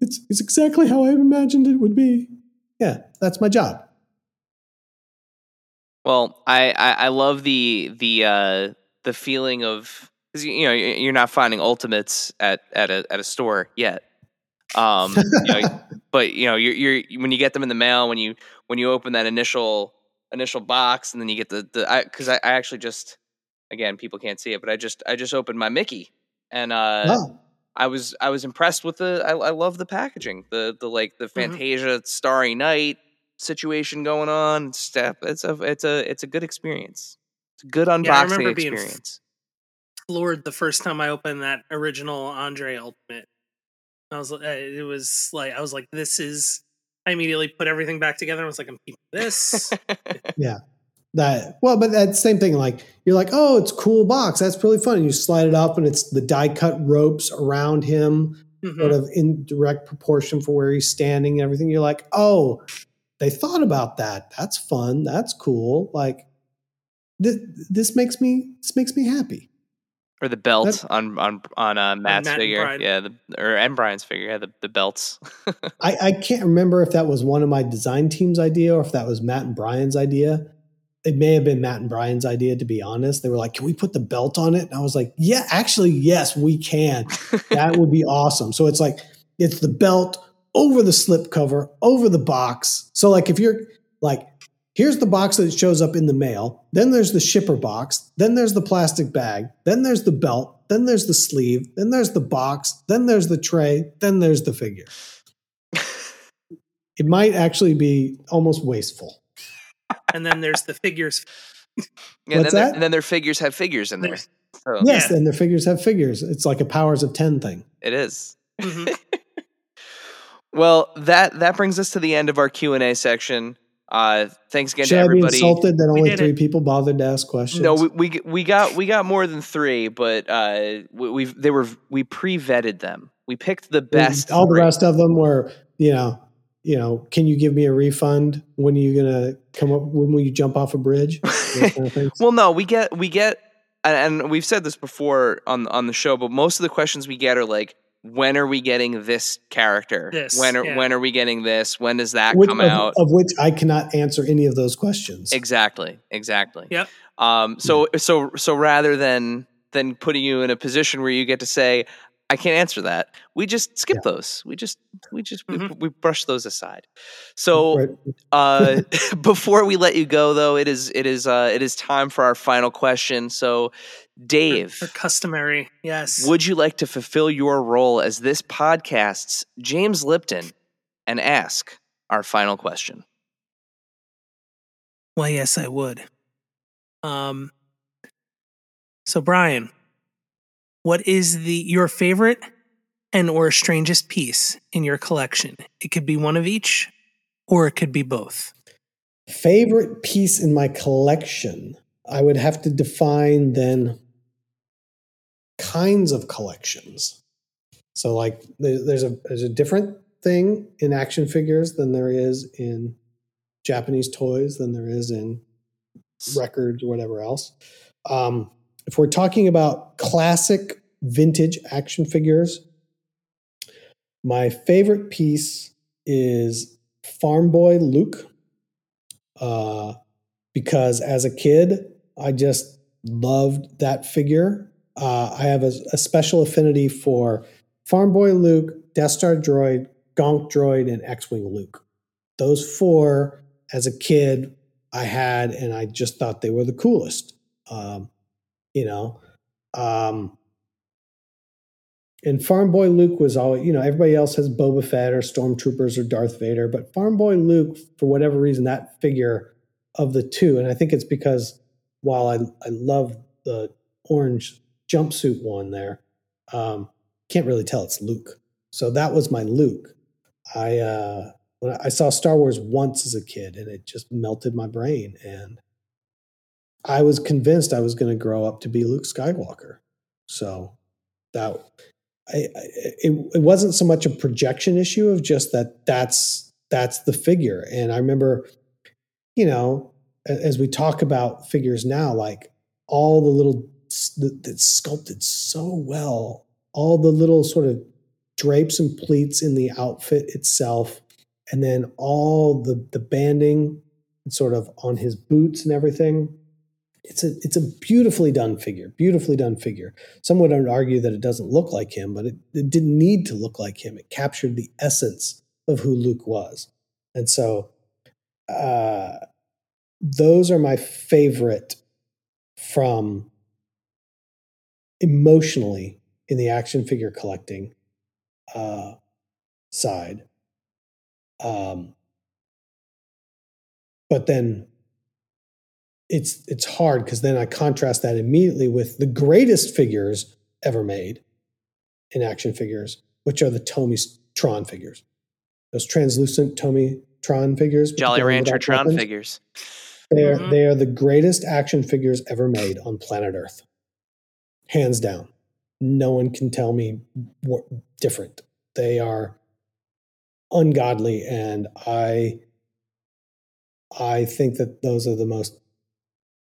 it's, it's exactly how I imagined it would be. Yeah, that's my job. Well, I, I, I love the the uh, the feeling of because you know you're not finding ultimates at at a at a store yet. Um, you know, but you know you're, you're when you get them in the mail when you when you open that initial initial box and then you get the the because I, I, I, actually just again people can't see it but I just I just opened my Mickey and uh, oh. I was I was impressed with the I, I love the packaging the the like the mm-hmm. Fantasia mm-hmm. Starry Night situation going on step it's a it's a it's a good experience it's a good unboxing yeah, experience. floored the first time I opened that original Andre Ultimate. I was uh, it was like I was like this is I immediately put everything back together and was like I'm keeping this. yeah. That well but that same thing like you're like oh it's cool box. That's really fun. And you slide it up and it's the die cut ropes around him mm-hmm. sort of in direct proportion for where he's standing and everything. You're like oh they thought about that. That's fun. That's cool. Like this, this makes me this makes me happy or the belt that, on on on uh, Matt's Matt figure, yeah, the, or and Brian's figure, yeah, the, the belts. I, I can't remember if that was one of my design team's idea or if that was Matt and Brian's idea it may have been Matt and Brian's idea, to be honest. They were like, can we put the belt on it? And I was like, yeah, actually, yes, we can. that would be awesome. So it's like, it's the belt over the slip cover, over the box. So, like, if you're like, here's the box that shows up in the mail, then there's the shipper box, then there's the plastic bag, then there's the belt, then there's the sleeve, then there's the box, then there's the tray, then there's the figure. it might actually be almost wasteful and then there's the figures. Yeah, What's and, then and then their figures have figures in there. So. Yes, yeah. and their figures have figures. It's like a powers of ten thing. It is. Mm-hmm. well, that that brings us to the end of our Q and A section. Uh, thanks again Should to everybody. I be insulted that only three it. people bothered to ask questions? No, we, we, we got we got more than three, but uh, we, have they were we pre vetted them. We picked the best. All three. the rest of them were you know you know, can you give me a refund? When are you gonna come up? When will you jump off a bridge? Kind of well, no, we get we get, and we've said this before on on the show, but most of the questions we get are like, when are we getting this character? This, when are yeah. when are we getting this? When does that which, come of, out? Of which I cannot answer any of those questions. Exactly. Exactly. Yep. Um. So yeah. so so rather than than putting you in a position where you get to say, I can't answer that. We just skip yeah. those. We just we just mm-hmm. we, we, brush those aside. So right. uh, before we let you go, though, it is it is uh, it is time for our final question. So, Dave, for, for customary, yes. Would you like to fulfill your role as this podcast's James Lipton and ask our final question? Well, yes, I would. Um. So, Brian what is the your favorite and or strangest piece in your collection? It could be one of each or it could be both. Favorite piece in my collection. I would have to define then kinds of collections. So like there's a there's a different thing in action figures than there is in Japanese toys than there is in records or whatever else. Um, if we're talking about classic vintage action figures, my favorite piece is Farm Boy Luke. Uh, because as a kid, I just loved that figure. Uh, I have a, a, special affinity for Farm Boy Luke, Death Star Droid, Gonk Droid, and X Wing Luke. Those four, as a kid, I had, and I just thought they were the coolest. Um, you know. Um, and Farm Boy Luke was always, you know, everybody else has Boba Fett or Stormtroopers or Darth Vader, but Farm Boy Luke, for whatever reason, that figure of the two, and I think it's because while I I love the orange jumpsuit one there, um, can't really tell it's Luke. So that was my Luke. I uh, I saw Star Wars once as a kid, and it just melted my brain, and I was convinced I was going to grow up to be Luke Skywalker. So that I, I, it, it wasn't so much a projection issue of just that that's that's the figure. And I remember, you know, as we talk about figures now, like all the little that's sculpted so well, all the little sort of drapes and pleats in the outfit itself, and then all the the banding sort of on his boots and everything it's a it's a beautifully done figure, beautifully done figure. Some would argue that it doesn't look like him, but it, it didn't need to look like him. It captured the essence of who Luke was, and so uh, those are my favorite from emotionally in the action figure collecting uh, side. Um, but then it's it's hard because then I contrast that immediately with the greatest figures ever made in action figures, which are the Tomy Tron figures. Those translucent Tomy Tron figures. Jolly Rancher Tron weapons. figures. They are, mm-hmm. they are the greatest action figures ever made on planet Earth. Hands down. No one can tell me what different. They are ungodly and I I think that those are the most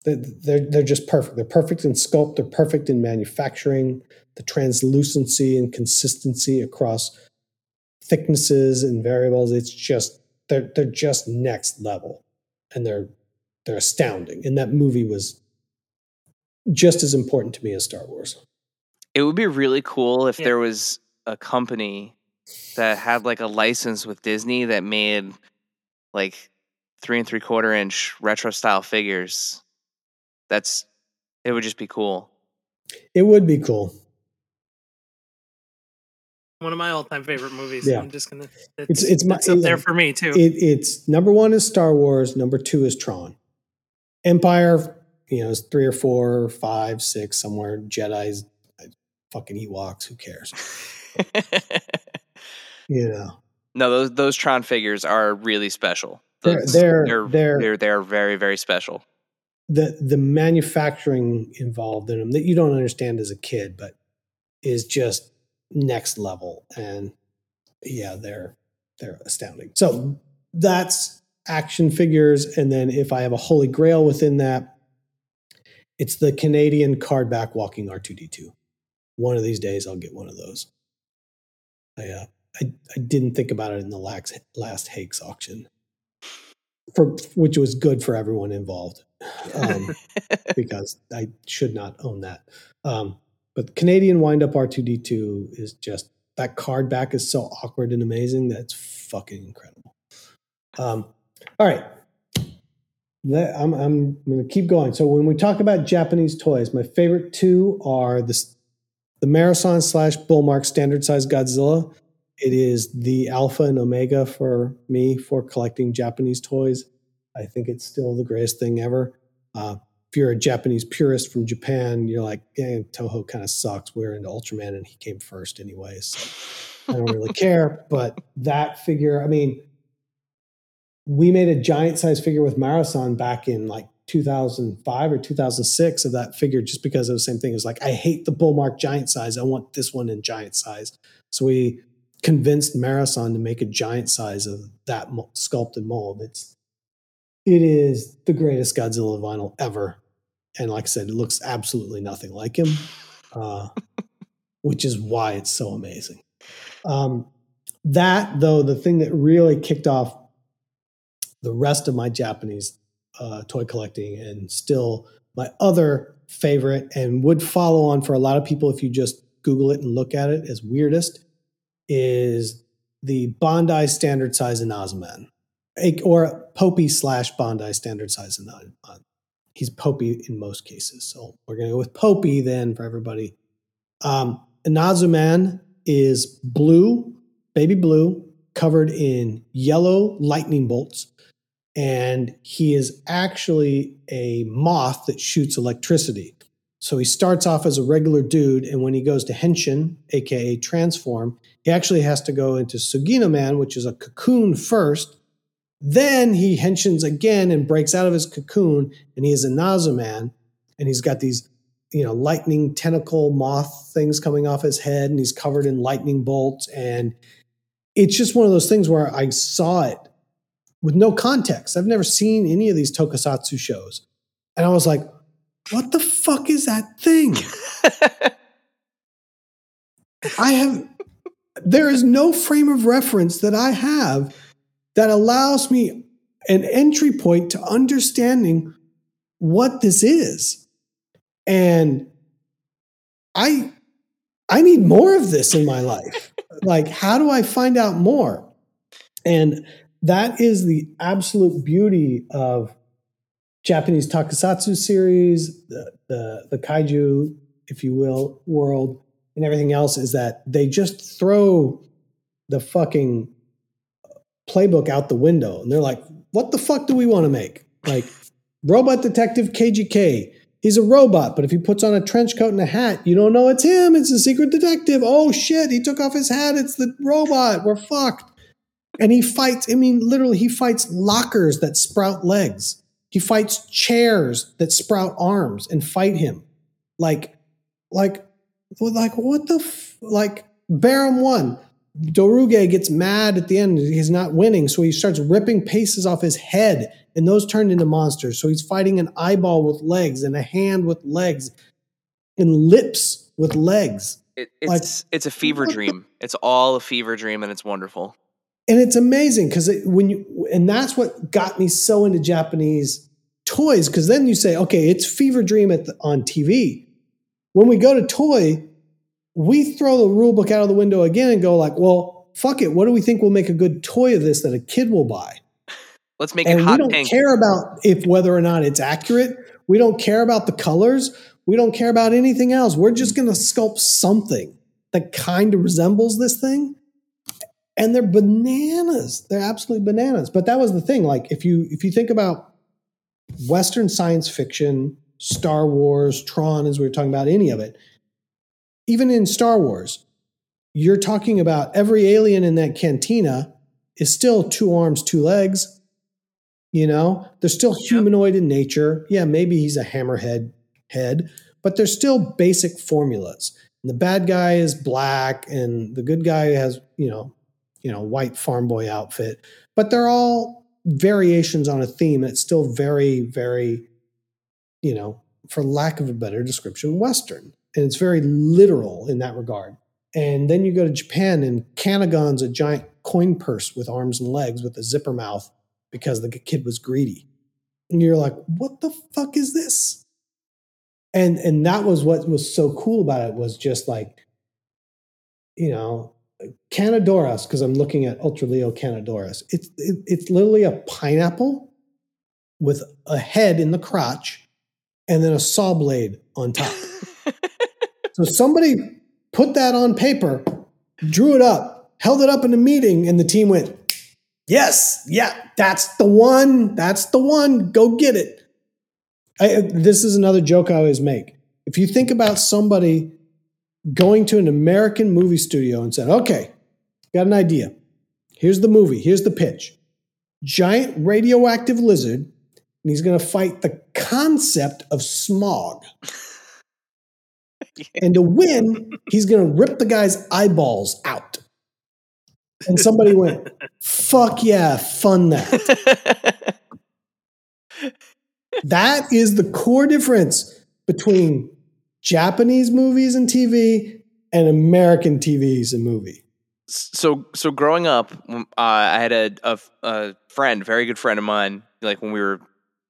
they're, they're just perfect. They're perfect in sculpt, they're perfect in manufacturing, the translucency and consistency across thicknesses and variables. It's just they're they're just next level. And they're they're astounding. And that movie was just as important to me as Star Wars. It would be really cool if yeah. there was a company that had like a license with Disney that made like three and three quarter inch retro style figures that's it would just be cool. It would be cool. One of my all-time favorite movies. Yeah. I'm just gonna. It's it's, it's, my, it's up there for me too. It, it's number one is Star Wars. Number two is Tron. Empire, you know, is three or four, five, six, somewhere. Jedi's, uh, fucking Ewoks. Who cares? you know. No, those those Tron figures are really special. Those, they're, they're, they're they're they're very very special the the manufacturing involved in them that you don't understand as a kid, but is just next level. And yeah, they're they're astounding. So that's action figures, and then if I have a holy grail within that, it's the Canadian card back walking R two D two. One of these days, I'll get one of those. I uh, I, I didn't think about it in the last last Hake's auction, for which was good for everyone involved um, because I should not own that. Um, but Canadian wind up R2D2 is just that card back is so awkward and amazing that it's fucking incredible. Um, all right. I'm, I'm going to keep going. So when we talk about Japanese toys, my favorite two are the, the Marusan slash Bullmark standard size Godzilla. It is the alpha and omega for me for collecting Japanese toys. I think it's still the greatest thing ever. Uh, if you're a Japanese purist from Japan, you're like, yeah, Toho kind of sucks. We're into Ultraman and he came first anyway. So I don't really care. But that figure, I mean, we made a giant size figure with Marusan back in like 2005 or 2006 of that figure just because of the same thing. It's like, I hate the Bullmark giant size. I want this one in giant size. So we convinced Marusan to make a giant size of that sculpted mold. It's it is the greatest Godzilla vinyl ever. And like I said, it looks absolutely nothing like him, uh, which is why it's so amazing. Um, that, though, the thing that really kicked off the rest of my Japanese uh, toy collecting and still my other favorite and would follow on for a lot of people if you just Google it and look at it as weirdest is the Bandai standard size Inazuman or Popy slash Bandai standard size uh, he's Popy in most cases. So we're going to go with Popy then for everybody. Um, Inazuman is blue, baby blue, covered in yellow lightning bolts. And he is actually a moth that shoots electricity. So he starts off as a regular dude, and when he goes to Henshin, aka transform, he actually has to go into Sanagiman, which is a cocoon first. Then he henshins again and breaks out of his cocoon, and he is Inazuman, and he's got these, you know, lightning tentacle moth things coming off his head, and he's covered in lightning bolts, and it's just one of those things where I saw it with no context. I've never seen any of these tokusatsu shows, and I was like, what the fuck is that thing? I have, there is no frame of reference that I have that allows me an entry point to understanding what this is. And I, I need more of this in my life. like, how do I find out more? And that is the absolute beauty of Japanese tokusatsu series, the, the, the kaiju, if you will, world, and everything else is that they just throw the fucking playbook out the window. And they're like, what the fuck do we want to make? Like, Robot Detective KGK. He's a robot, but if he puts on a trench coat and a hat, you don't know it's him. It's a secret detective. Oh shit, he took off his hat. It's the robot. We're fucked. And he fights, I mean, literally, he fights lockers that sprout legs. He fights chairs that sprout arms and fight him. Like, like, like what the f- like? Barom One. Doruge gets mad at the end. He's not winning, so he starts ripping pieces off his head, and those turn into monsters. So he's fighting an eyeball with legs and a hand with legs and lips with legs. It, it's like, it's a fever dream. The- it's all a fever dream, and it's wonderful and it's amazing because it, when you and that's what got me so into Japanese toys because then you say, okay, it's fever dream the, on TV. When we go to toy, we throw the rule book out of the window again and go like, well, fuck it. What do we think will make a good toy of this that a kid will buy? Let's make and it hot we don't pink. care about if whether or not it's accurate. We don't care about the colors. We don't care about anything else. We're just going to sculpt something that kind of resembles this thing and they're bananas. They're absolutely bananas. But that was the thing. Like if you if you think about Western science fiction, Star Wars, Tron, as we were talking about, any of it, even in Star Wars, you're talking about every alien in that cantina is still two arms, two legs. You know, they're still humanoid in nature. Yeah, maybe he's a hammerhead head, but they're still basic formulas. And the bad guy is black, and the good guy has, you know, you know, white farm boy outfit, but they're all variations on a theme. It's still very, very, you know, for lack of a better description, Western. And it's very literal in that regard. And then you go to Japan and Kanegon's a giant coin purse with arms and legs with a zipper mouth because the kid was greedy. And you're like, what the fuck is this? And and that was what was so cool about it was just like, you know, Kanedoras, because I'm looking at Ultra Leo Kanedoras. It's it, it's literally a pineapple with a head in the crotch and then a saw blade on top. so somebody put that on paper, drew it up, held it up in a meeting, and the team went, "Yes, yeah, that's the one. That's the one. Go get it." I, this is another joke I always make. If you think about somebody going to an American movie studio and said, okay, got an idea. Here's the movie, here's the pitch. Giant radioactive lizard, and he's going to fight the concept of smog. And to win, he's going to rip the guy's eyeballs out. And somebody went, fuck yeah, fun that. that is the core difference between Japanese movies and TV and American TVs and movie. So, so growing up, uh, I had a, a, a friend, very good friend of mine. Like when we were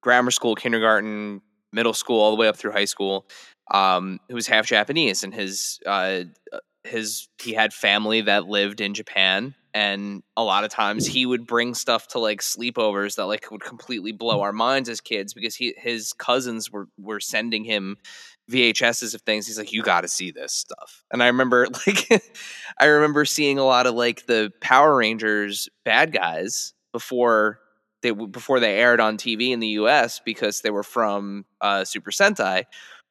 grammar school, kindergarten, middle school, all the way up through high school, um, who was half Japanese, and his uh, his he had family that lived in Japan, and a lot of times he would bring stuff to like sleepovers that like would completely blow our minds as kids because he his cousins were were sending him VHSs of things. He's like, you got to see this stuff. And I remember, like, I remember seeing a lot of like the Power Rangers bad guys before they before they aired on TV in the U.S. because they were from uh, Super Sentai.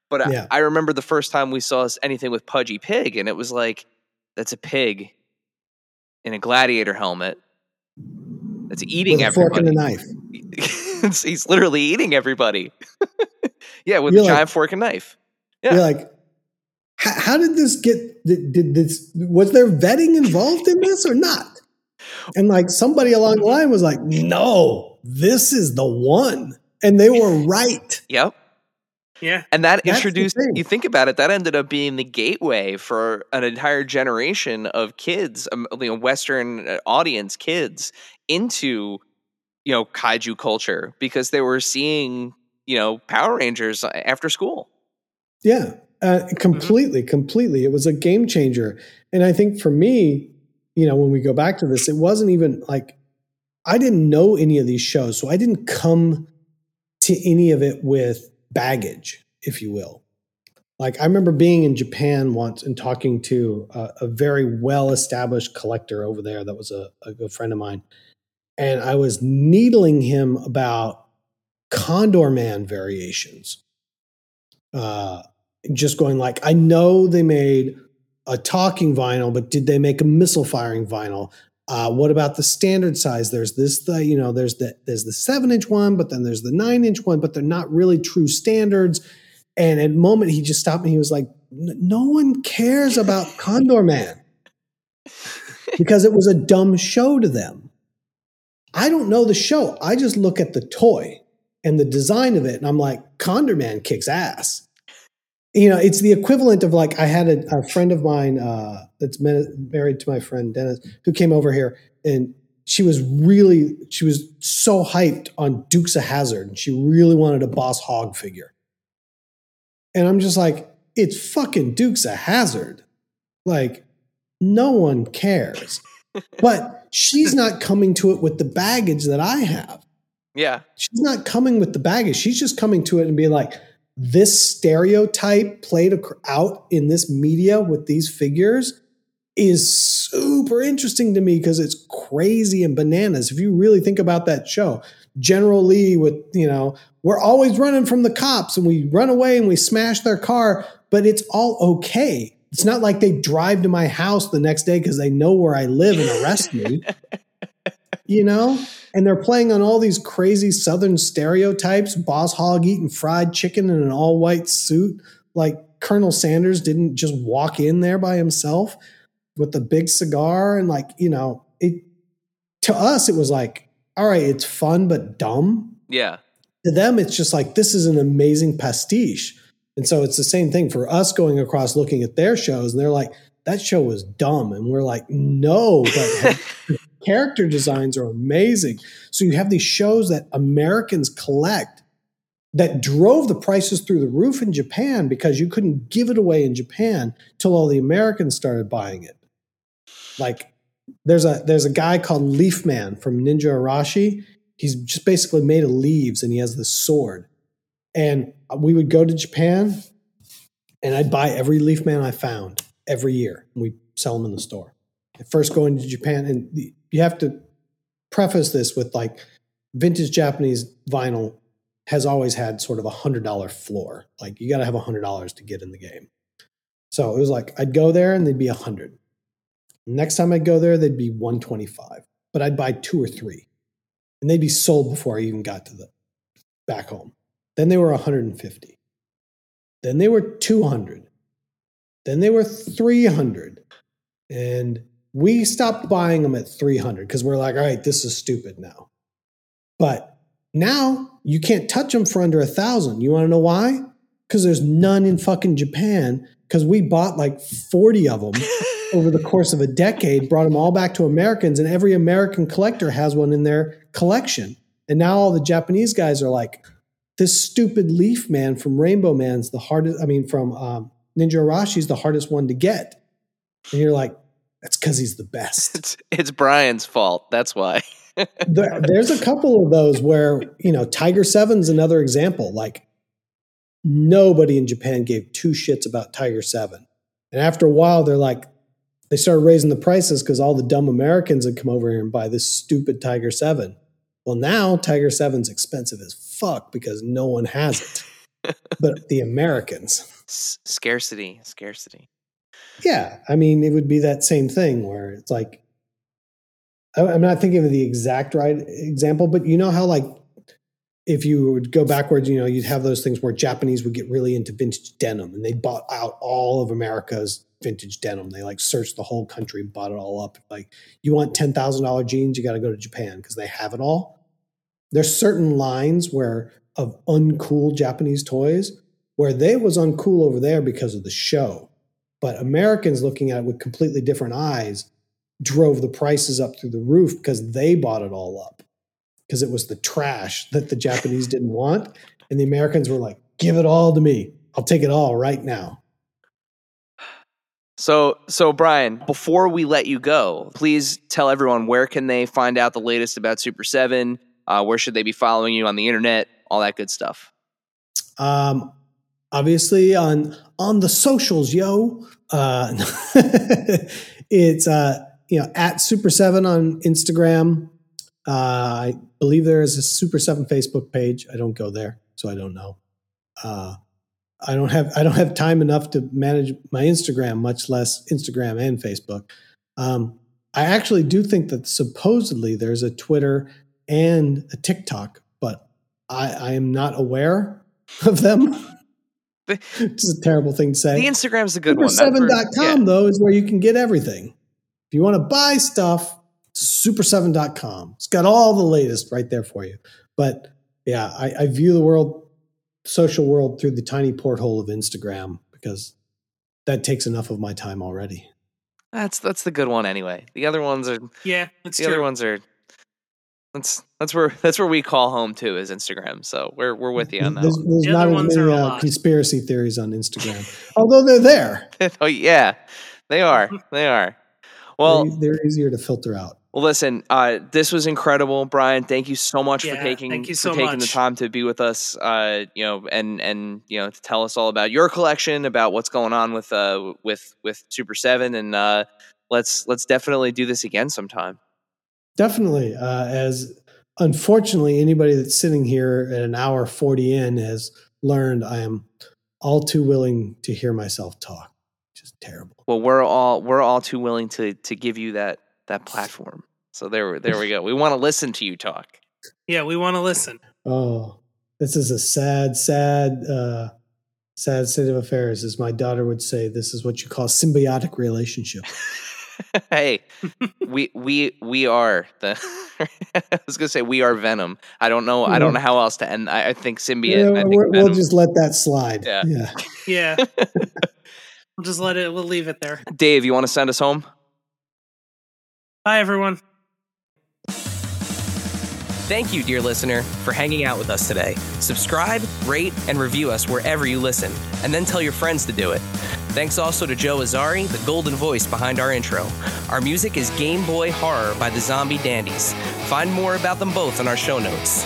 But I- Yeah. I, remember the first time we saw anything with Pudgy Pig, and it was like, that's a pig in a gladiator helmet that's eating with a fork and a knife. He's literally eating everybody. yeah, with You're a like- giant fork and knife. Yeah. You're like, how, how did this get? Did, did this? Was there vetting involved in this or not? And like somebody along the line was like, no, this is the one, and they were right. Yep. Yeah. And that That's introduced, you think about it, that ended up being the gateway for an entire generation of kids, um, you know, Western uh, audience kids into, you know, kaiju culture because they were seeing, you know, Power Rangers uh, after school. Yeah, uh, completely, completely. It was a game changer. And I think for me, you know, when we go back to this, it wasn't even like I didn't know any of these shows. So I didn't come to any of it with baggage, if you will. Like I remember being in Japan once and talking to a, a very well established collector over there that was a, a good friend of mine. And I was needling him about Condor Man variations uh, just going like, I know they made a talking vinyl, but did they make a missile firing vinyl? Uh, what about the standard size? There's this, the you know, there's the there's the seven inch one, but then there's the nine inch one, but they're not really true standards. And at the moment, he just stopped me. He was like, "No one cares about Condor Man because it was a dumb show to them. I don't know the show. I just look at the toy and the design of it, and I'm like, Condor Man kicks ass. You know, it's the equivalent of like I had a, a friend of mine uh, that's ma- married to my friend Dennis who came over here, and she was really she was so hyped on Dukes of Hazzard, and she really wanted a Boss Hogg figure. And I'm just like, it's fucking Dukes of Hazzard. Like, no one cares. but she's not coming to it with the baggage that I have Yeah. she's not coming with the baggage. She's just coming to it and being like, this stereotype played out in this media with these figures is super interesting to me because it's crazy and bananas. If you really think about that show, General Lee with, you know, we're always running from the cops and we run away and we smash their car, but it's all okay. It's not like they drive to my house the next day because they know where I live and arrest me. you know? And they're playing on all these crazy Southern stereotypes Boss Hogg eating fried chicken in an all white suit. Like Colonel Sanders didn't just walk in there by himself with the big cigar. And, like, you know, it to us, it was like, all right, it's fun, but dumb. Yeah. To them, it's just like, this is an amazing pastiche. And so it's the same thing for us going across looking at their shows. And they're like, that show was dumb. And we're like, no, but character designs are amazing. So you have these shows that Americans collect that drove the prices through the roof in Japan because you couldn't give it away in Japan till all the Americans started buying it. Like there's a there's a guy called Leaf Man from Ninja Arashi. He's just basically made of leaves and he has this sword. And we would go to Japan and I'd buy every Leaf Man I found every year. And we sell them in the store. First going to Japan and the, you have to preface this with like vintage Japanese vinyl has always had sort of a hundred dollar floor. Like you got to have a hundred dollars to get in the game. So it was like I'd go there and they'd be a hundred. Next time I'd go there, they'd be one twenty five. But I'd buy two or three, and they'd be sold before I even got to the back home. Then they were one hundred and fifty. Then they were two hundred. Then they were three hundred, and we stopped buying them at 300 because we're like, all right, this is stupid now. But now you can't touch them for under a thousand. You want to know why? Because there's none in fucking Japan. Because we bought like 40 of them over the course of a decade, brought them all back to Americans, and every American collector has one in their collection. And now all the Japanese guys are like, this stupid Leaf Man from Rainbow Man's the hardest. I mean, from um, Ninja Arashi's the hardest one to get. And you're like, that's because he's the best. It's it's Brian's fault. That's why. there, there's a couple of those where you know Tiger Seven's another example. Like nobody in Japan gave two shits about Tiger Seven, and after a while, they're like, they started raising the prices because all the dumb Americans had come over here and buy this stupid Tiger Seven. Well, now Tiger Seven's expensive as fuck because no one has it. but the Americans. S- scarcity, scarcity. Yeah, I mean, it would be that same thing where it's like, I'm not thinking of the exact right example, but you know how like if you would go backwards, you know, you'd have those things where Japanese would get really into vintage denim and they bought out all of America's vintage denim. They like searched the whole country and bought it all up. Like, you want ten thousand dollar jeans, you got to go to Japan because they have it all. There's certain lines where of uncool Japanese toys where they was uncool over there because of the show, but Americans looking at it with completely different eyes drove the prices up through the roof because they bought it all up because it was the trash that the Japanese didn't want. And the Americans were like, give it all to me. I'll take it all right now. So, so Brian, before we let you go, please tell everyone where can they find out the latest about Super Seven? Uh, where should they be following you on the internet? All that good stuff. Um, obviously on on the socials, yo. Uh, it's uh, you know at Super Seven on Instagram. Uh, I believe there is a Super Seven Facebook page. I don't go there, so I don't know. Uh, I don't have I don't have time enough to manage my Instagram, much less Instagram and Facebook. Um, I actually do think that supposedly there's a Twitter and a TikTok, but I, I am not aware of them. The- it's a terrible thing to say. The Instagram's a good one. That's where- Super7.com, yeah. though, is where you can get everything. If you want to buy stuff, super7.com. It's got all the latest right there for you. But yeah, I, I view the world, social world, through the tiny porthole of Instagram because that takes enough of my time already. That's that's the good one anyway. The other ones are Yeah, it's the true. other ones are. That's that's where that's where we call home too is Instagram. So we're we're with you on that. There's, there's The not other as many are uh, conspiracy theories on Instagram, although they're there. oh yeah, they are. They are. Well, they're, they're easier to filter out. Well, listen, uh, this was incredible, Brian. Thank you so much for taking thank you for so taking the time to be with us. Uh, you know, and and you know to tell us all about your collection, about what's going on with uh with with Super Seven, and uh, let's let's definitely do this again sometime. Definitely. Uh, as unfortunately, anybody that's sitting here at an hour 40 in has learned I am all too willing to hear myself talk. Just terrible. Well, we're all we're all too willing to to give you that that platform. So there there we go. We want to listen to you talk. Yeah, we want to listen. Oh, this is a sad, sad, uh, sad state of affairs. As my daughter would say, this is what you call symbiotic relationship. hey, we we we are the. I was gonna say we are Venom. I don't know. I don't hmm. know how else to end. I, I think symbiote. Yeah, I think we're- we'll just let that slide. Yeah. yeah. Yeah. we'll just let it, we'll leave it there. Dave, you want to send us home? Bye, everyone. Thank you, dear listener, for hanging out with us today. Subscribe, rate, and review us wherever you listen, and then tell your friends to do it. Thanks also to Joe Azzari, the golden voice behind our intro. Our music is Game Boy Horror by the Zombie Dandies. Find more about them both in our show notes.